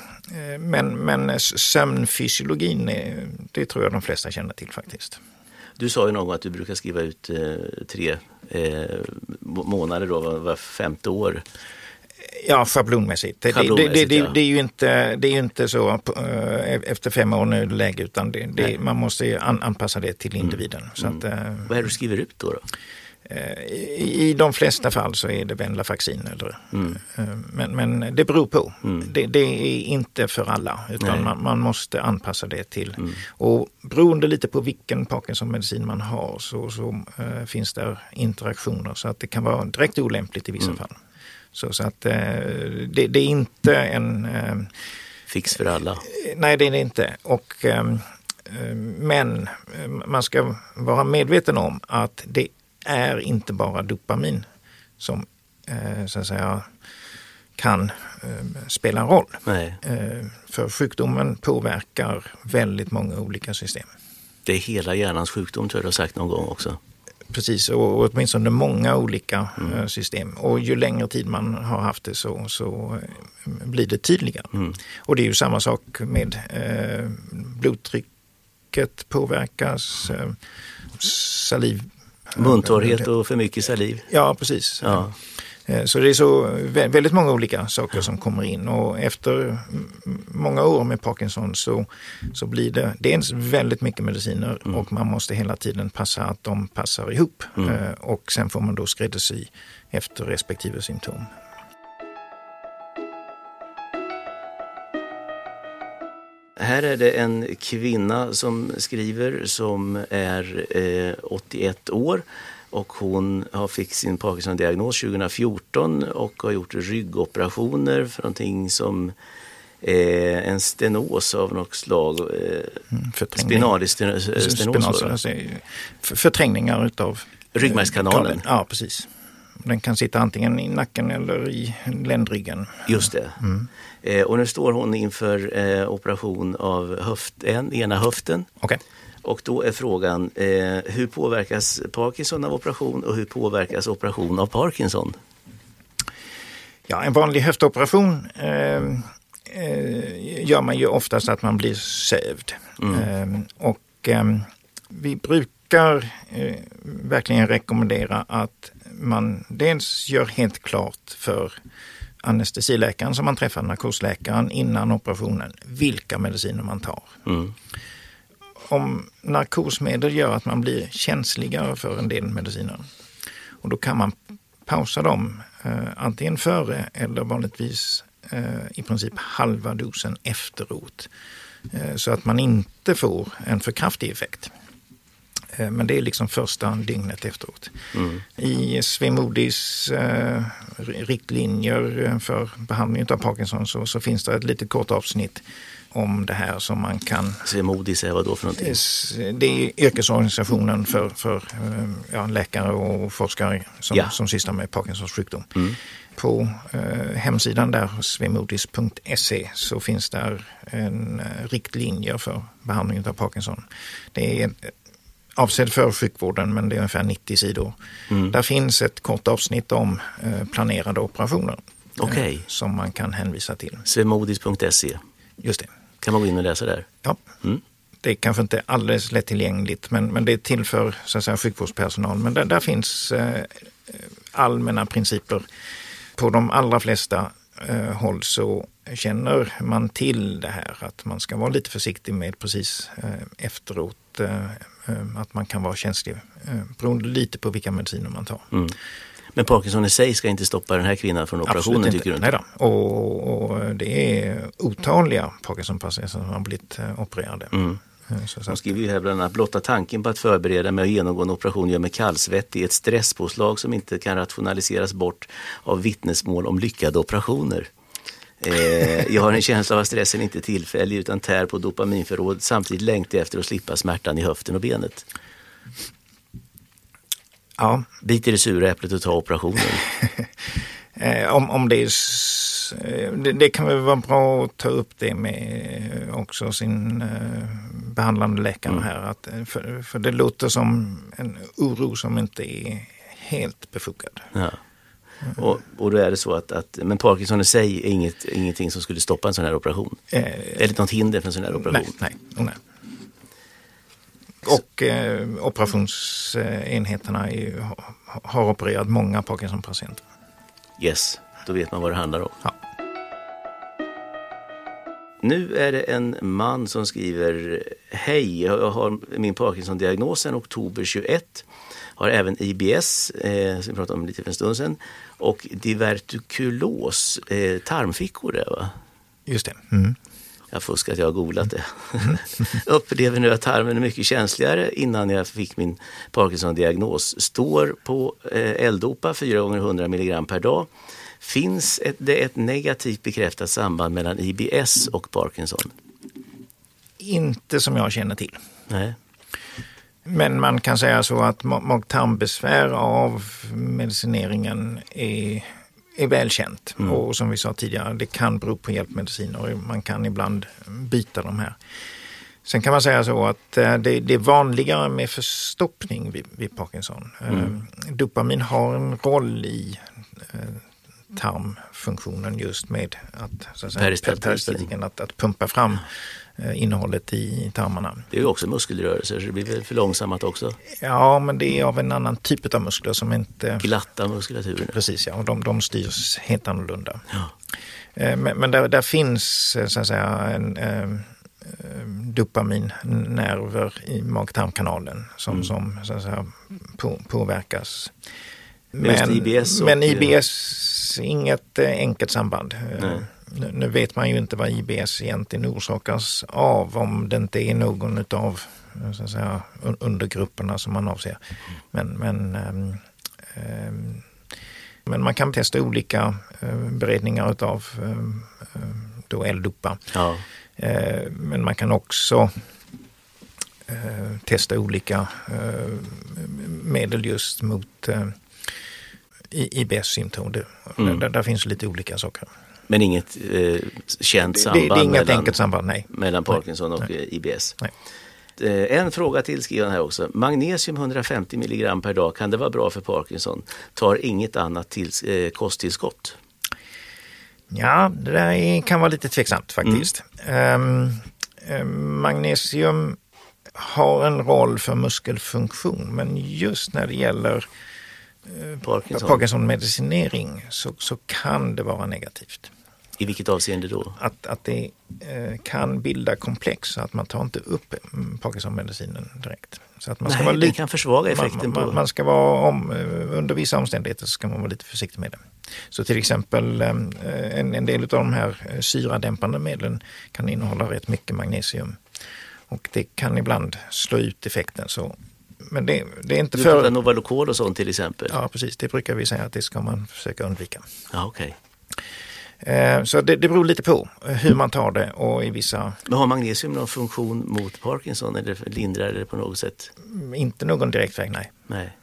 men, men sömnfysiologin, det tror jag de flesta känner till faktiskt. Du sa ju någon gång att du brukar skriva ut eh, tre eh, månader då, var femte år. Ja, schablonmässigt. Schablonmässigt det, det, det, ja. det, är ju inte, det är inte så äh, efter fem år nu det läge utan det, man måste an, anpassa det till mm. individen. Mm. Så att, äh, Vad är det du skriver ut då? då? Äh, I de flesta fall så är det Venlafaxin. Eller, mm. men, men det beror på. Mm. Det, det, är inte för alla utan man, man, måste anpassa det till. Mm. Och beroende lite på vilken Parkinson-medicin man har så, så finns det interaktioner så att det kan vara direkt olämpligt i vissa mm. fall. Så, så att eh, det, det, är inte en... Eh, Fix för alla? Nej, det är det inte. Och, ehm, eh, men man ska vara medveten om att det är inte bara dopamin som så att säga kan spela en roll. Nej. För sjukdomen påverkar väldigt många olika system. Det är hela hjärnans sjukdom tror jag du har sagt någon gång också. Precis, och, åtminstone många olika mm. Eh, system. Och ju längre tid man har haft det så, så eh, blir det tydligare. Mm. Och det är ju samma sak med eh, blodtrycket påverkas, eh, saliv... Muntorrhet och för mycket saliv. Ja, precis. Ja. Eh, så det är så väldigt många olika saker som kommer in och efter många år med Parkinson så, så blir det dels väldigt mycket mediciner mm. och man måste hela tiden passa att de passar ihop. Mm. Eh, och sen får man då skräddarsy efter respektive symptom. Här är det en kvinna som skriver som är eh, 81 år och hon har fick sin Parkinson-diagnos 2014 och har gjort ryggoperationer för någonting som eh, en stenos av något slag. Eh, mm, spinalis stenos. Alltså, förträngningar utav eh, ryggmärgskanalen. Ja, precis. Den kan sitta antingen i nacken eller i ländryggen. Just det. Mm. Eh, och nu står hon inför eh, operation av höften, ena höften. Okay. Och då är frågan, eh, hur påverkas Parkinson av operation och hur påverkas operation av Parkinson? Ja, en vanlig höftoperation eh, eh, gör man ju oftast att man blir sövd. Mm. Eh, och ehm, vi brukar eh, verkligen rekommendera att man dels gör helt klart för anestesiläkaren som man träffar, narkosläkaren, innan operationen, vilka mediciner man tar. Mm om narkosmedel gör att man blir känsligare för en del mediciner. Och då kan man pausa dem eh, antingen före eller vanligtvis eh, i princip halva dosen efteråt. Eh, så att man inte får en för kraftig effekt. Eh, men det är liksom första dygnet efteråt. Mm. I Svemodis eh, riktlinjer för behandling av Parkinson så, så, finns det ett litet kort avsnitt om det här som man kan... Svemodis är vad då för någonting? Det är yrkesorganisationen för, för eh, ja, läkare och forskare som, ja. som sysslar med Parkinsons sjukdom. Mm. På eh, hemsidan där, svemodis.se, så finns där en eh, riktlinjer för behandling av Parkinson. Det är avsedd för sjukvården men det är ungefär 90 sidor. Mm. Där finns ett kort avsnitt om eh, planerade operationer. Okay. Eh, som man kan hänvisa till. Svemodis.se. Just det. Kan man gå in och läsa där? Ja. Mm. Det är kanske inte alldeles lättillgängligt men, men det är till för så att säga, sjukvårdspersonal. Men där, där finns eh, allmänna principer. På de allra flesta eh, håll så känner man till det här att man ska vara lite försiktig med precis eh, efteråt eh, eh, att man kan vara känslig eh, beroende lite på vilka mediciner man tar. Mm. Men Parkinson i sig ska inte stoppa den här kvinnan från operationen tycker du inte? Nej. Och, och det är otaliga Parkinson-patienter som har blivit eh, opererade. Mm. De skriver ju här bland annat, blotta tanken på att förbereda mig att genomgå en operation gör mig kallsvettig. Ett stresspåslag som inte kan rationaliseras bort av vittnesmål om lyckade operationer. Eh, jag har en känsla av att stressen inte är tillfällig utan tär på dopaminförråd. Samtidigt längtar jag efter att slippa smärtan i höften och benet. Ja. Bit i det sura äpplet och ta operationen. eh, om, om det är. Eh, det, det, kan väl vara bra att ta upp det med också sin eh, behandlande läkare mm. här. Att, för, för det låter som en oro som inte är helt befogad. Ja. Och, och då är det så att, att men Parkinson i sig är inget, ingenting som skulle stoppa en sån här operation? Eh, Eller något hinder för en sån här operation? Nej, nej. nej. Och eh, operationsenheterna är, har opererat många Parkinson-patienter. Yes, då vet man vad det handlar om. Ja. Nu är det en man som skriver Hej, jag har min Parkinson-diagnos sedan oktober 21. Har även IBS, eh, som vi pratade om lite för en stund sedan. Och divertikulos, eh, tarmfickor där va? Just det. Mm. Jag fuskar att jag har googlat det. upplever nu att tarmen är mycket känsligare innan jag fick min Parkinson-diagnos. Står på eh, L-dopa 4 gånger 100 mg per dag. Finns ett, det ett negativt bekräftat samband mellan IBS och Parkinson? Inte som jag känner till. Nej. Men man kan säga så att mag-tarmbesvär av medicineringen är är välkänt. Mm. Och som vi sa tidigare, det kan bero på hjälpmediciner man kan ibland byta de här. Sen kan man säga så att eh, det, det är vanligare med förstoppning vid, vid Parkinson. Mm. Eh, dopamin har en roll i eh, tarmfunktionen just med att, så att säga, peristaltiken, att, att pumpa fram innehållet i tarmarna. Det är ju också muskelrörelser så det blir väl för långsamt också? Ja, men det är av en annan typ av muskler som inte... Glatta muskulaturen? Precis, ja. Och de, de styrs helt annorlunda. Ja. Eh, men, men där, där, finns eh, så att säga en, eh, dopaminnerver i mag-tarmkanalen som, mm. som så att säga, på, påverkas. Men, IBS? Men IBS, inget enkelt samband. Nej nu vet man ju inte vad IBS egentligen orsakas av om det inte är någon av så att säga, undergrupperna som man avser. Men, men, ähm, ähm, men man kan testa olika äh, beredningar utav äh, då L-dopa. Ja. Äh, men man kan också testa olika medel just mot IBS-symptom. Mm. Där, där finns lite olika saker. Men inget eh, känt samband, det, det är inget mellan, enkelt samband nej. mellan Parkinson och nej. Eh, IBS. Nej. Eh, en fråga till skriver här också. Magnesium 150 mg per dag, kan det vara bra för Parkinson? Tar inget annat till, eh, kosttillskott? Ja, det där kan vara lite tveksamt faktiskt. Mm. Um, magnesium har en roll för muskelfunktion men just när det gäller Parkinson. Parkinson-medicinering så, så kan det vara negativt. I vilket avseende då? Att, att det eh, kan bilda komplex så att man tar inte upp mm, Parkinson-medicinen direkt. Så att man ska Nej, vara det kan försvaga effekten man, man, man ska vara om, eh, under vissa omständigheter så ska man vara lite försiktig med det. Så till exempel eh, en, en del av de här eh, syradämpande medlen kan innehålla rätt mycket magnesium. Och det kan ibland slå ut effekten. Så men det, det är inte du för... Novalokol och sånt till exempel? Ja, precis. Det brukar vi säga att det ska man försöka undvika. Ja, okay. Eh, så det, det beror lite på hur man tar det och i vissa... Men har magnesium någon funktion mot Parkinson eller lindrar det på något sätt? Inte någon direkt väg, nej. nej.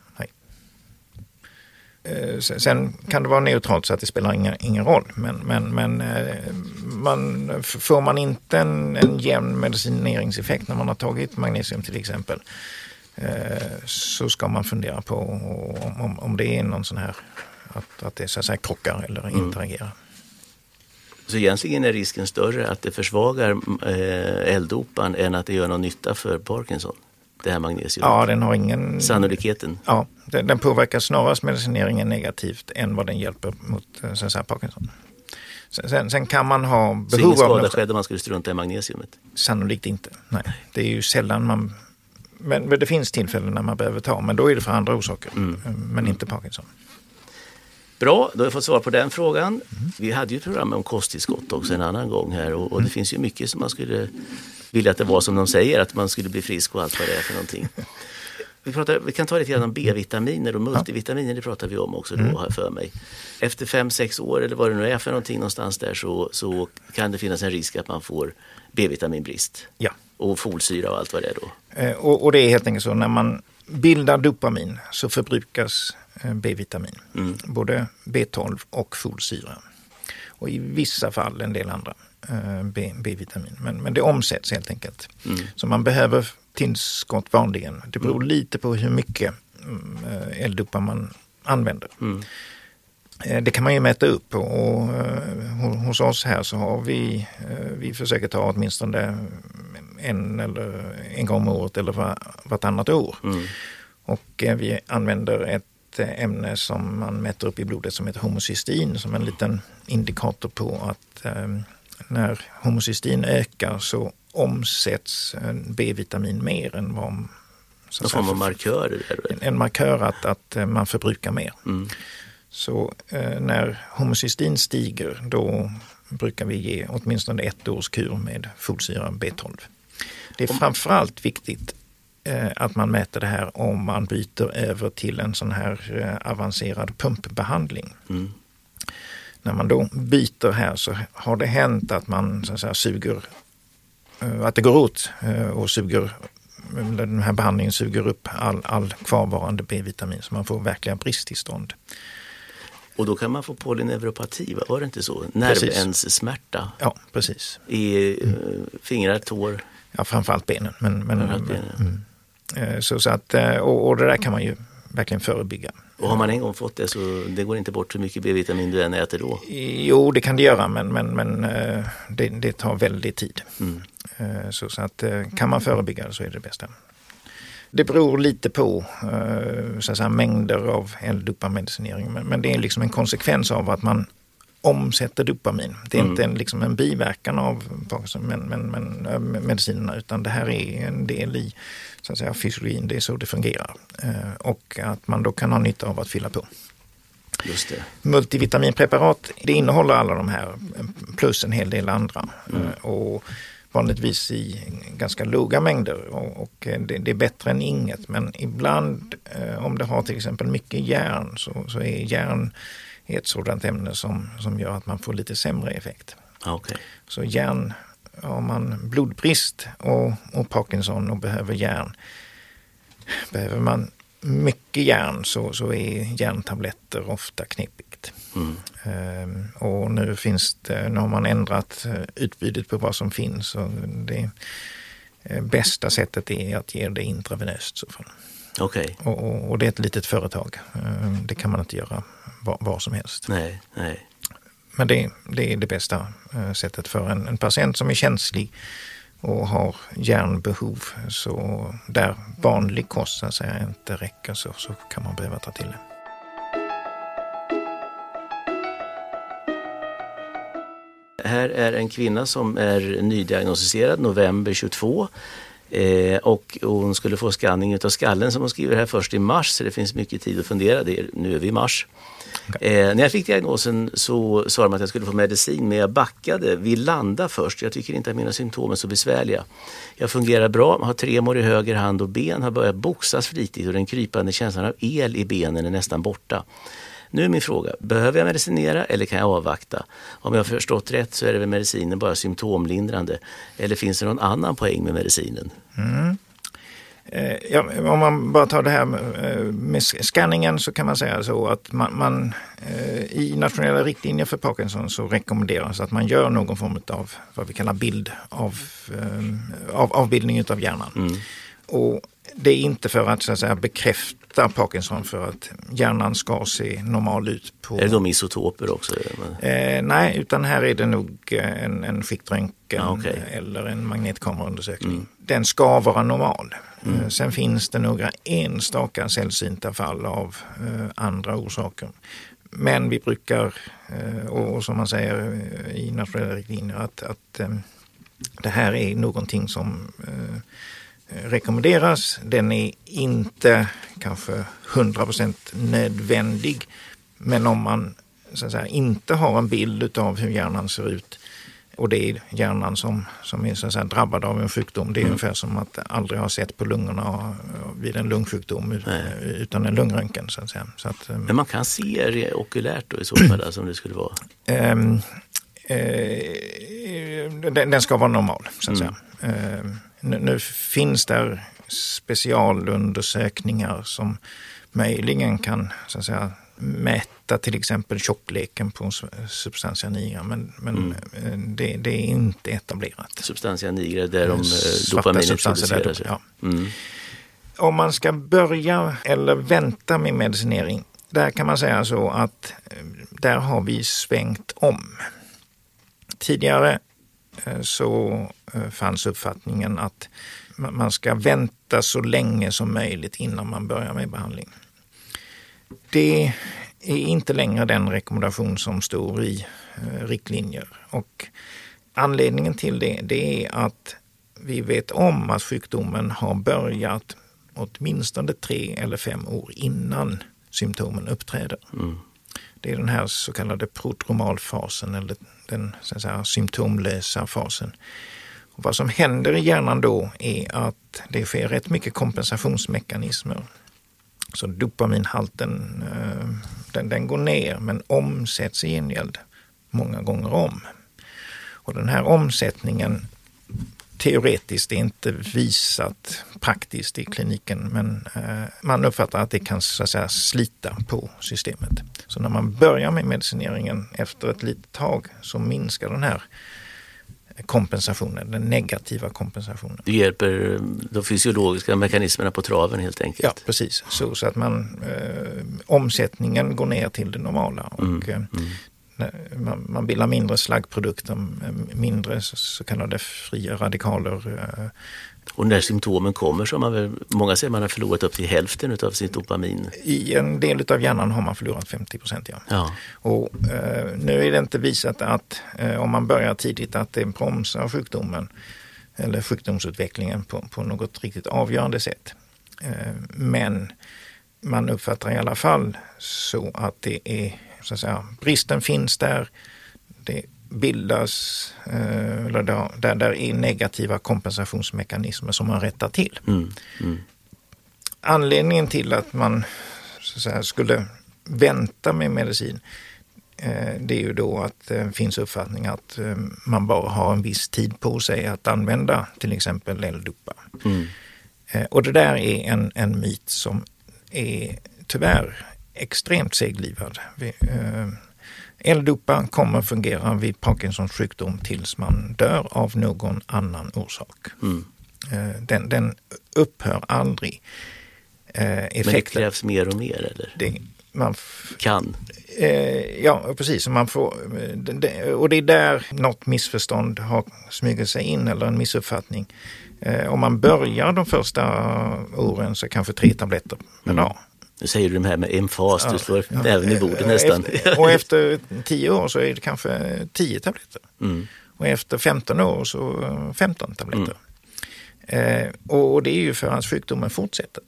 Eh, sen kan det vara neutralt så att det spelar ingen, ingen roll. Men, men, men eh, man, får man inte en, en jämn medicineringseffekt när man har tagit magnesium till exempel så ska man fundera på om, om det är någon sån här att, att det så att säga krockar eller mm. interagerar. Så egentligen är risken större att det försvagar eh, L-dopan än att det gör någon nytta för Parkinson? Det här magnesium? Ja, den har ingen... Sannolikheten? Ja, den, den påverkar snarast medicineringen negativt än vad den hjälper mot eh, så säga, Parkinson. Sen, sen, kan man ha behov av... Så ingen skada skedde om man skulle strunta i magnesiumet? Sannolikt inte, nej. Det är ju sällan man... Men, men det finns tillfällen när man behöver ta, men då är det för andra orsaker. Mm. Men inte Parkinson. Bra, då har vi fått svar på den frågan. Mm. Vi hade ju ett program om kosttillskott också en annan gång här och, och det mm. finns ju mycket som man skulle vilja att det var som de säger, att man skulle bli frisk och allt vad det är för någonting. Vi, pratar, vi kan ta lite grann om B-vitaminer och multivitaminer, det pratar vi om också då, mm. har jag för mig. Efter fem sex år eller vad det nu är för någonting någonstans där så, så kan det finnas en risk att man får B-vitaminbrist. Ja. Och folsyra och allt vad det är då. Eh, och, och, det är helt enkelt så när man bildar dopamin så förbrukas Eh, B-vitamin. Mm. Både B12 och folsyra. och i vissa fall en del andra eh, B-vitamin. Men, men det omsätts helt enkelt. Mm. Så man behöver tillskott vanligen. Det beror mm. lite på hur mycket L-dopa man använder. Mm. Det kan man ju mäta upp och hos oss här så har vi, vi försöker ta åtminstone en eller en gång om året eller vartannat år. Mm. Och vi använder ett ämne som man mäter upp i blodet som heter homocystin som en liten indikator på att när homocystin ökar så omsätts B-vitamin mer än vad... Någon form av markör? En, en markör att, att eh, man förbrukar mer. Mm. Så eh, när homocystin stiger då brukar vi ge åtminstone ett års kur med folsyra B12. Det är framförallt viktigt eh, att man mäter det här om man byter över till en sån här eh, avancerad pumpbehandling. Mm när man då byter här så har det hänt att man så att säga, suger, eh, att det går åt och suger, den här behandlingen suger upp all, all kvarvarande B-vitamin så man får verkliga bristtillstånd. Och då kan man få polyneuropati, var det inte så? Nervenssmärta? Ja, precis. I mm. fingrar, tår? Ja, framförallt benen. Men, men, framförallt benen. Mm. Så, så att, och, och det där kan man ju verkligen förebygga. Och har man en gång fått det så det går inte bort hur mycket B-vitamin du än äter då? Jo, det kan det göra men, men, men eh, det, det tar väldigt tid. Mm. Eh, så, så att eh, kan man förebygga så är det det bästa. Det beror lite på så att säga, mängder av L-dopamedicinering men, men det är liksom en konsekvens av att man omsätter dopamin. Det är mm. inte en, liksom en biverkan av men, men, men, medicinerna utan det här är en del i så att säga, fysiologin, det är så det fungerar. Eh, och att man då kan ha nytta av att fylla på. Just det. Multivitaminpreparat, det innehåller alla de här plus en hel del andra. Mm. Eh, och vanligtvis i ganska låga mängder och, och det, det, är bättre än inget. Men ibland eh, om det har till exempel mycket järn så, så är järn ett sådant ämne som, som gör att man får lite sämre effekt. Okay. Så järn har man blodbrist och, och Parkinson och behöver järn. Behöver man mycket järn så, så är järntabletter ofta knepigt. Mm. Och nu finns det, nu har man ändrat eh, utbudet på vad som finns. Och det eh, bästa sättet är att ge det intravenöst. Så Okay. Och, och, det är ett litet företag. Ehm, det kan man inte göra var, var som helst. Nej, nej. Men det, det är det bästa eh, sättet för en, en patient som är känslig och har järnbehov. Så där vanlig kost så att säga, inte räcker så, så kan man behöva ta till det. Här är en kvinna som är nydiagnostiserad november 22 eh, och hon skulle få skanning av skallen som hon skriver här först i mars så det finns mycket tid att fundera. Det är, nu är vi i mars. Eh, när jag fick diagnosen så sa de att jag skulle få medicin men jag backade. Vi landade först. Jag tycker inte att mina symptom är så besvärliga. Jag fungerar bra, har tremor i höger hand och ben, har börjat boxas flitigt och den krypande känslan av el i benen är nästan borta. Nu är min fråga, behöver jag medicinera eller kan jag avvakta? Om jag har förstått rätt så är det väl medicinen bara symptomlindrande. Eller finns det någon annan poäng med medicinen? Mm. Eh, ja, om man bara tar det här eh, med scanningen så kan man säga så att man, man eh, i nationella riktlinjer för Parkinson så rekommenderas att man gör någon form av vad vi kallar bild av, av avbildning av hjärnan. Mm. Och det är inte för att, så att säga, bekräfta Parkinson för att hjärnan ska se normal ut. På... Är det de isotoper också? Eh, nej, utan här är det nog en, en skiktröntgen ah, okay. eller en magnetkameraundersökning. Mm. Den ska vara normal. Mm. Eh, sen finns det några enstaka sällsynta fall av eh, andra orsaker. Men vi brukar, eh, och som man säger i nationella riktlinjer, att, att det här är någonting som rekommenderas. Den är inte kanske 100% nödvändig. Men om man säga, inte har en bild av hur hjärnan ser ut och det är hjärnan som, som är så säga, drabbad av en sjukdom. Det är mm. ungefär som att aldrig ha sett på lungorna vid en lungsjukdom utan en lungröntgen. Så att. Så att, ehm, Men man kan se det okulärt då i så fall, alltså, om det skulle vara? Um, uh, den, den, ska vara normal, så att mm. säga. Uh, nu, finns där specialundersökningar som möjligen kan så att säga, mäta till exempel tjockleken på substantia nigra men, men mm. Eh, det, det, är inte etablerat. Substantia nigra, där de eh, dopaminet produceras? Ja. Mm. Om man ska börja eller vänta med medicinering, där kan man säga så att eh, där har vi svängt om. Tidigare så fanns uppfattningen att man ska vänta så länge som möjligt innan man börjar med behandling. Det är inte längre den rekommendation som står i eh, riktlinjer. Och anledningen till det, det är att vi vet om att sjukdomen har börjat åtminstone tre eller fem år innan symptomen uppträder. Mm. Det är den här så kallade prodromalfasen eller den så att säga, symptomlösa fasen. Och vad som händer i hjärnan då är att det sker rätt mycket kompensationsmekanismer. Så dopaminhalten eh, den, den går ner men omsätts i gengäld många gånger om. Och den här omsättningen teoretiskt inte visat praktiskt i kliniken men eh, man uppfattar att det kan så att säga, slita på systemet. Så när man börjar med medicineringen efter ett litet tag så minskar den här kompensationen, den negativa kompensationen. Det hjälper de fysiologiska mekanismerna på traven helt enkelt? Ja, precis. Så, så att man, eh, omsättningen går ner till det normala. Och, mm, eh, mm. Man, man bildar mindre slaggprodukter, mindre så kallade fria radikaler. Eh, och när symptomen kommer så har man väl, många säger man har förlorat upp till hälften av sitt dopamin. I en del av hjärnan har man förlorat 50 procent ja. ja. Och eh, nu är det inte visat att eh, om man börjar tidigt att det bromsar sjukdomen eller sjukdomsutvecklingen på, på något riktigt avgörande sätt. Eh, men man uppfattar i alla fall så att det är, så att säga, bristen finns där. Det bildas, eh, eller där, där, är negativa kompensationsmekanismer som man rättar till. Mm, mm. Anledningen till att man så säga, skulle vänta med medicin eh, det är ju då att det finns uppfattning att eh, man bara har en viss tid på sig att använda till exempel L-dopa. Mm. Och det där är en, en myt som är tyvärr extremt seglivad. L-dopa kommer fungera vid Parkinsons sjukdom tills man dör av någon annan orsak. Mm. Eh, den, den upphör aldrig. Effekten, Men det krävs mer och mer eller? Det, man kan? Eh, ja, precis. Man får, och det är där något missförstånd har smugit sig in eller en missuppfattning. Om man börjar de första åren så kanske tre tabletter per mm. dag. Nu säger du de här med emfas, ja, du slår ja, även i bordet nästan. Efter, och efter tio år så är det kanske tio tabletter. Mm. Och efter 15 år så 15 tabletter. Mm. Eh, och det är ju för att sjukdomen fortsätter.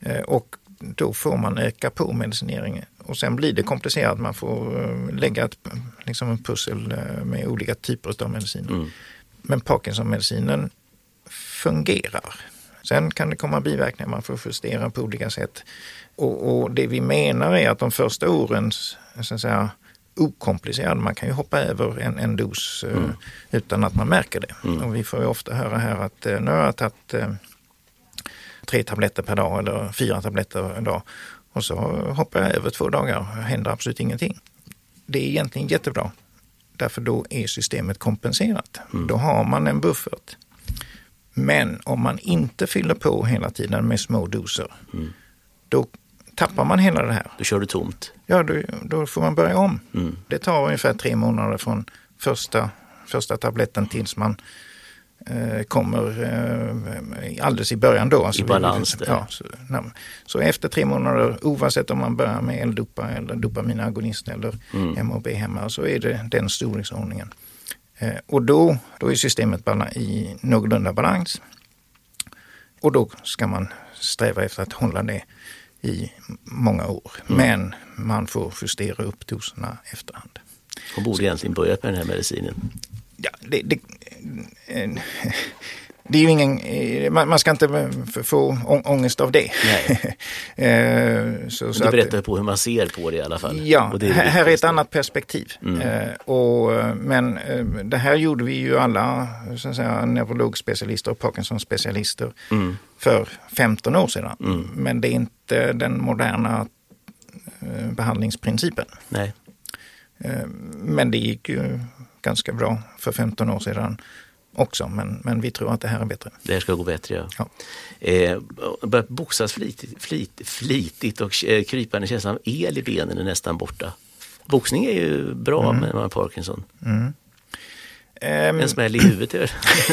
Eh, och då får man öka på medicineringen. Och sen blir det komplicerat, man får eh, lägga ett liksom en pussel eh, med olika typer av mediciner. Mm. Men Parkinson-medicinen fungerar. Sen kan det komma biverkningar, man får justera på olika sätt. Och, och, det vi menar är att de första årens så att säga, okomplicerad, man kan ju hoppa över en, en dos eh, mm. utan att man märker det. Mm. Och vi får ju ofta höra här att uh, nu har jag tagit uh, tre tabletter per dag eller fyra tabletter per dag och så hoppar jag över två dagar, händer absolut ingenting. Det är egentligen jättebra. Därför då är systemet kompenserat. Mm. Då har man en buffert. Men om man inte fyller på hela tiden med små doser, mm. då tappar man hela det här. Då kör du tomt? Ja, då, då får man börja om. Mm. Det tar ungefär tre månader från första, första tabletten tills man eh, kommer eh, alldeles i början då. Alltså I balans vi, ja, så, så, efter tre månader, oavsett om man börjar med L-dopa eller dopaminagonist eller mm. MHB hemma, så är det den storleksordningen. Eh, och då, då är systemet i någorlunda balans. Och då ska man sträva efter att hålla det i många år. Mm. Men man får justera upp doserna efterhand. Och borde egentligen börja med den här medicinen? Ja, det, det, det är ju ingen, eh, man, man ska inte få ångest av det. eh, så, så du berättar att, på hur man ser på det i alla fall. Ja, är här är ett annat perspektiv. Mm. Eh, och, men det här gjorde vi ju alla så att säga, neurologspecialister och Parkinson-specialister mm. för 15 år sedan. Mm. Men det är inte den moderna eh, behandlingsprincipen. Nej. Men det gick ju ganska bra för 15 år sedan också, men, men vi tror att det här är bättre. Det här ska gå bättre, ja. ja. Eh, börjat boxas flitigt, flit, flitigt och eh, krypande känslan av el i benen är nästan borta. Boxning är ju bra mm. med Parkinson. Mm. Um, en smäll i huvudet.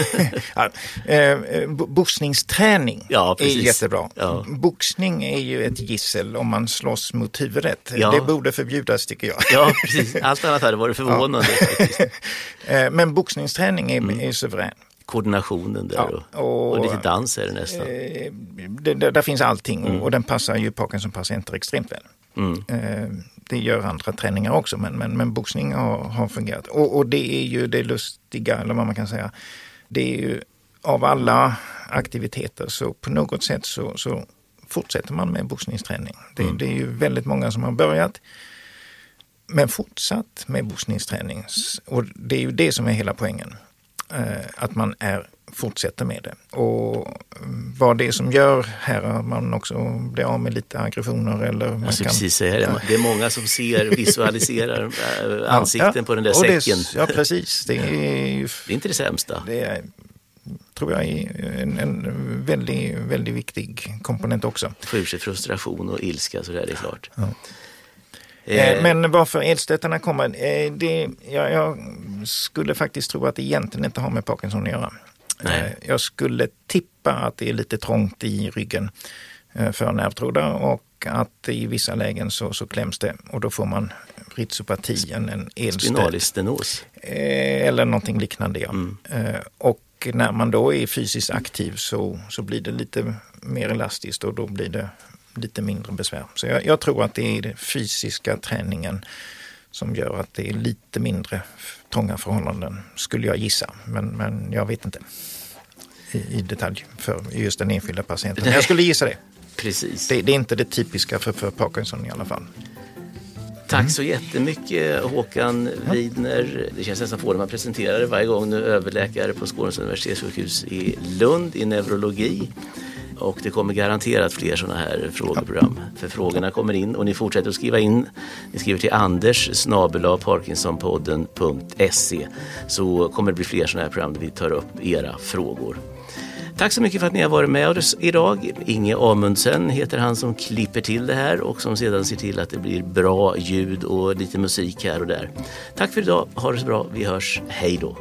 ja, eh, boxningsträning ja, är jättebra. Ja. Boxning är ju ett gissel om man slåss mot huvudet. Ja. Det borde förbjudas tycker jag. ja, precis. Allt annat hade varit förvånande. Ja. Men boxningsträning är, mm. är suverän koordinationen där ja, och, och, lite dans är det nästan. Eh, det, det, där finns allting mm. och den passar ju Parkinson-patienter extremt väl. Mm. Eh, det gör andra träningar också, men, men, men boxning har, har fungerat. Och, och, det är ju det lustiga, eller vad man kan säga. Det är ju av alla aktiviteter så på något sätt så, så fortsätter man med boxningsträning. Det, mm. det, är ju väldigt många som har börjat men fortsatt med boxningsträning. Och det är ju det som är hela poängen. Eh, att man är fortsätter med det. Och vad det är som gör här att man också blir av med lite aggressioner eller... Man kan, precis säga det. det är många som ser, visualiserar äh, ansikten ja, på den där säcken. Det, ja, precis. Det är, det är inte det sämsta. Det är, tror jag är en, en väldigt, väldigt viktig komponent också. Få ur sig frustration och ilska, så det är klart. Ja. Eh, men varför elstötarna kommer, eh, det, jag, jag, skulle faktiskt tro att det egentligen inte har med Parkinson att göra. Nej. Eh, jag skulle tippa att det är lite trångt i ryggen eh, för nervtrådar och att i vissa lägen så, så kläms det och då får man rizopati, en, elstöt. Spinalistenos? Eh, eller någonting liknande ja. Mm. Och när man då är fysiskt aktiv så, så blir det lite mer elastiskt och då blir det lite mindre besvär. Så jag, jag tror att det är den fysiska träningen som gör att det är lite mindre trånga förhållanden, skulle jag gissa. Men, men jag vet inte i, i detalj för just den enskilda patienten. Men jag skulle gissa det. Precis. Det, det, är inte det typiska för, för Parkinson i alla fall. Tack mm. så jättemycket Håkan Widner. Det känns nästan få när man presenterar det varje gång. Nu överläkare på Skånes universitetssjukhus i Lund i neurologi. Och det kommer garanterat fler sådana här frågeprogram. För frågorna kommer in och ni fortsätter att skriva in. Ni skriver till anders parkinsonpodden.se så kommer det bli fler sådana här program där vi tar upp era frågor. Tack så mycket för att ni har varit med oss idag. Inge Amundsen heter han som klipper till det här och som sedan ser till att det blir bra ljud och lite musik här och där. Tack för idag. Ha det så bra. Vi hörs. Hej då.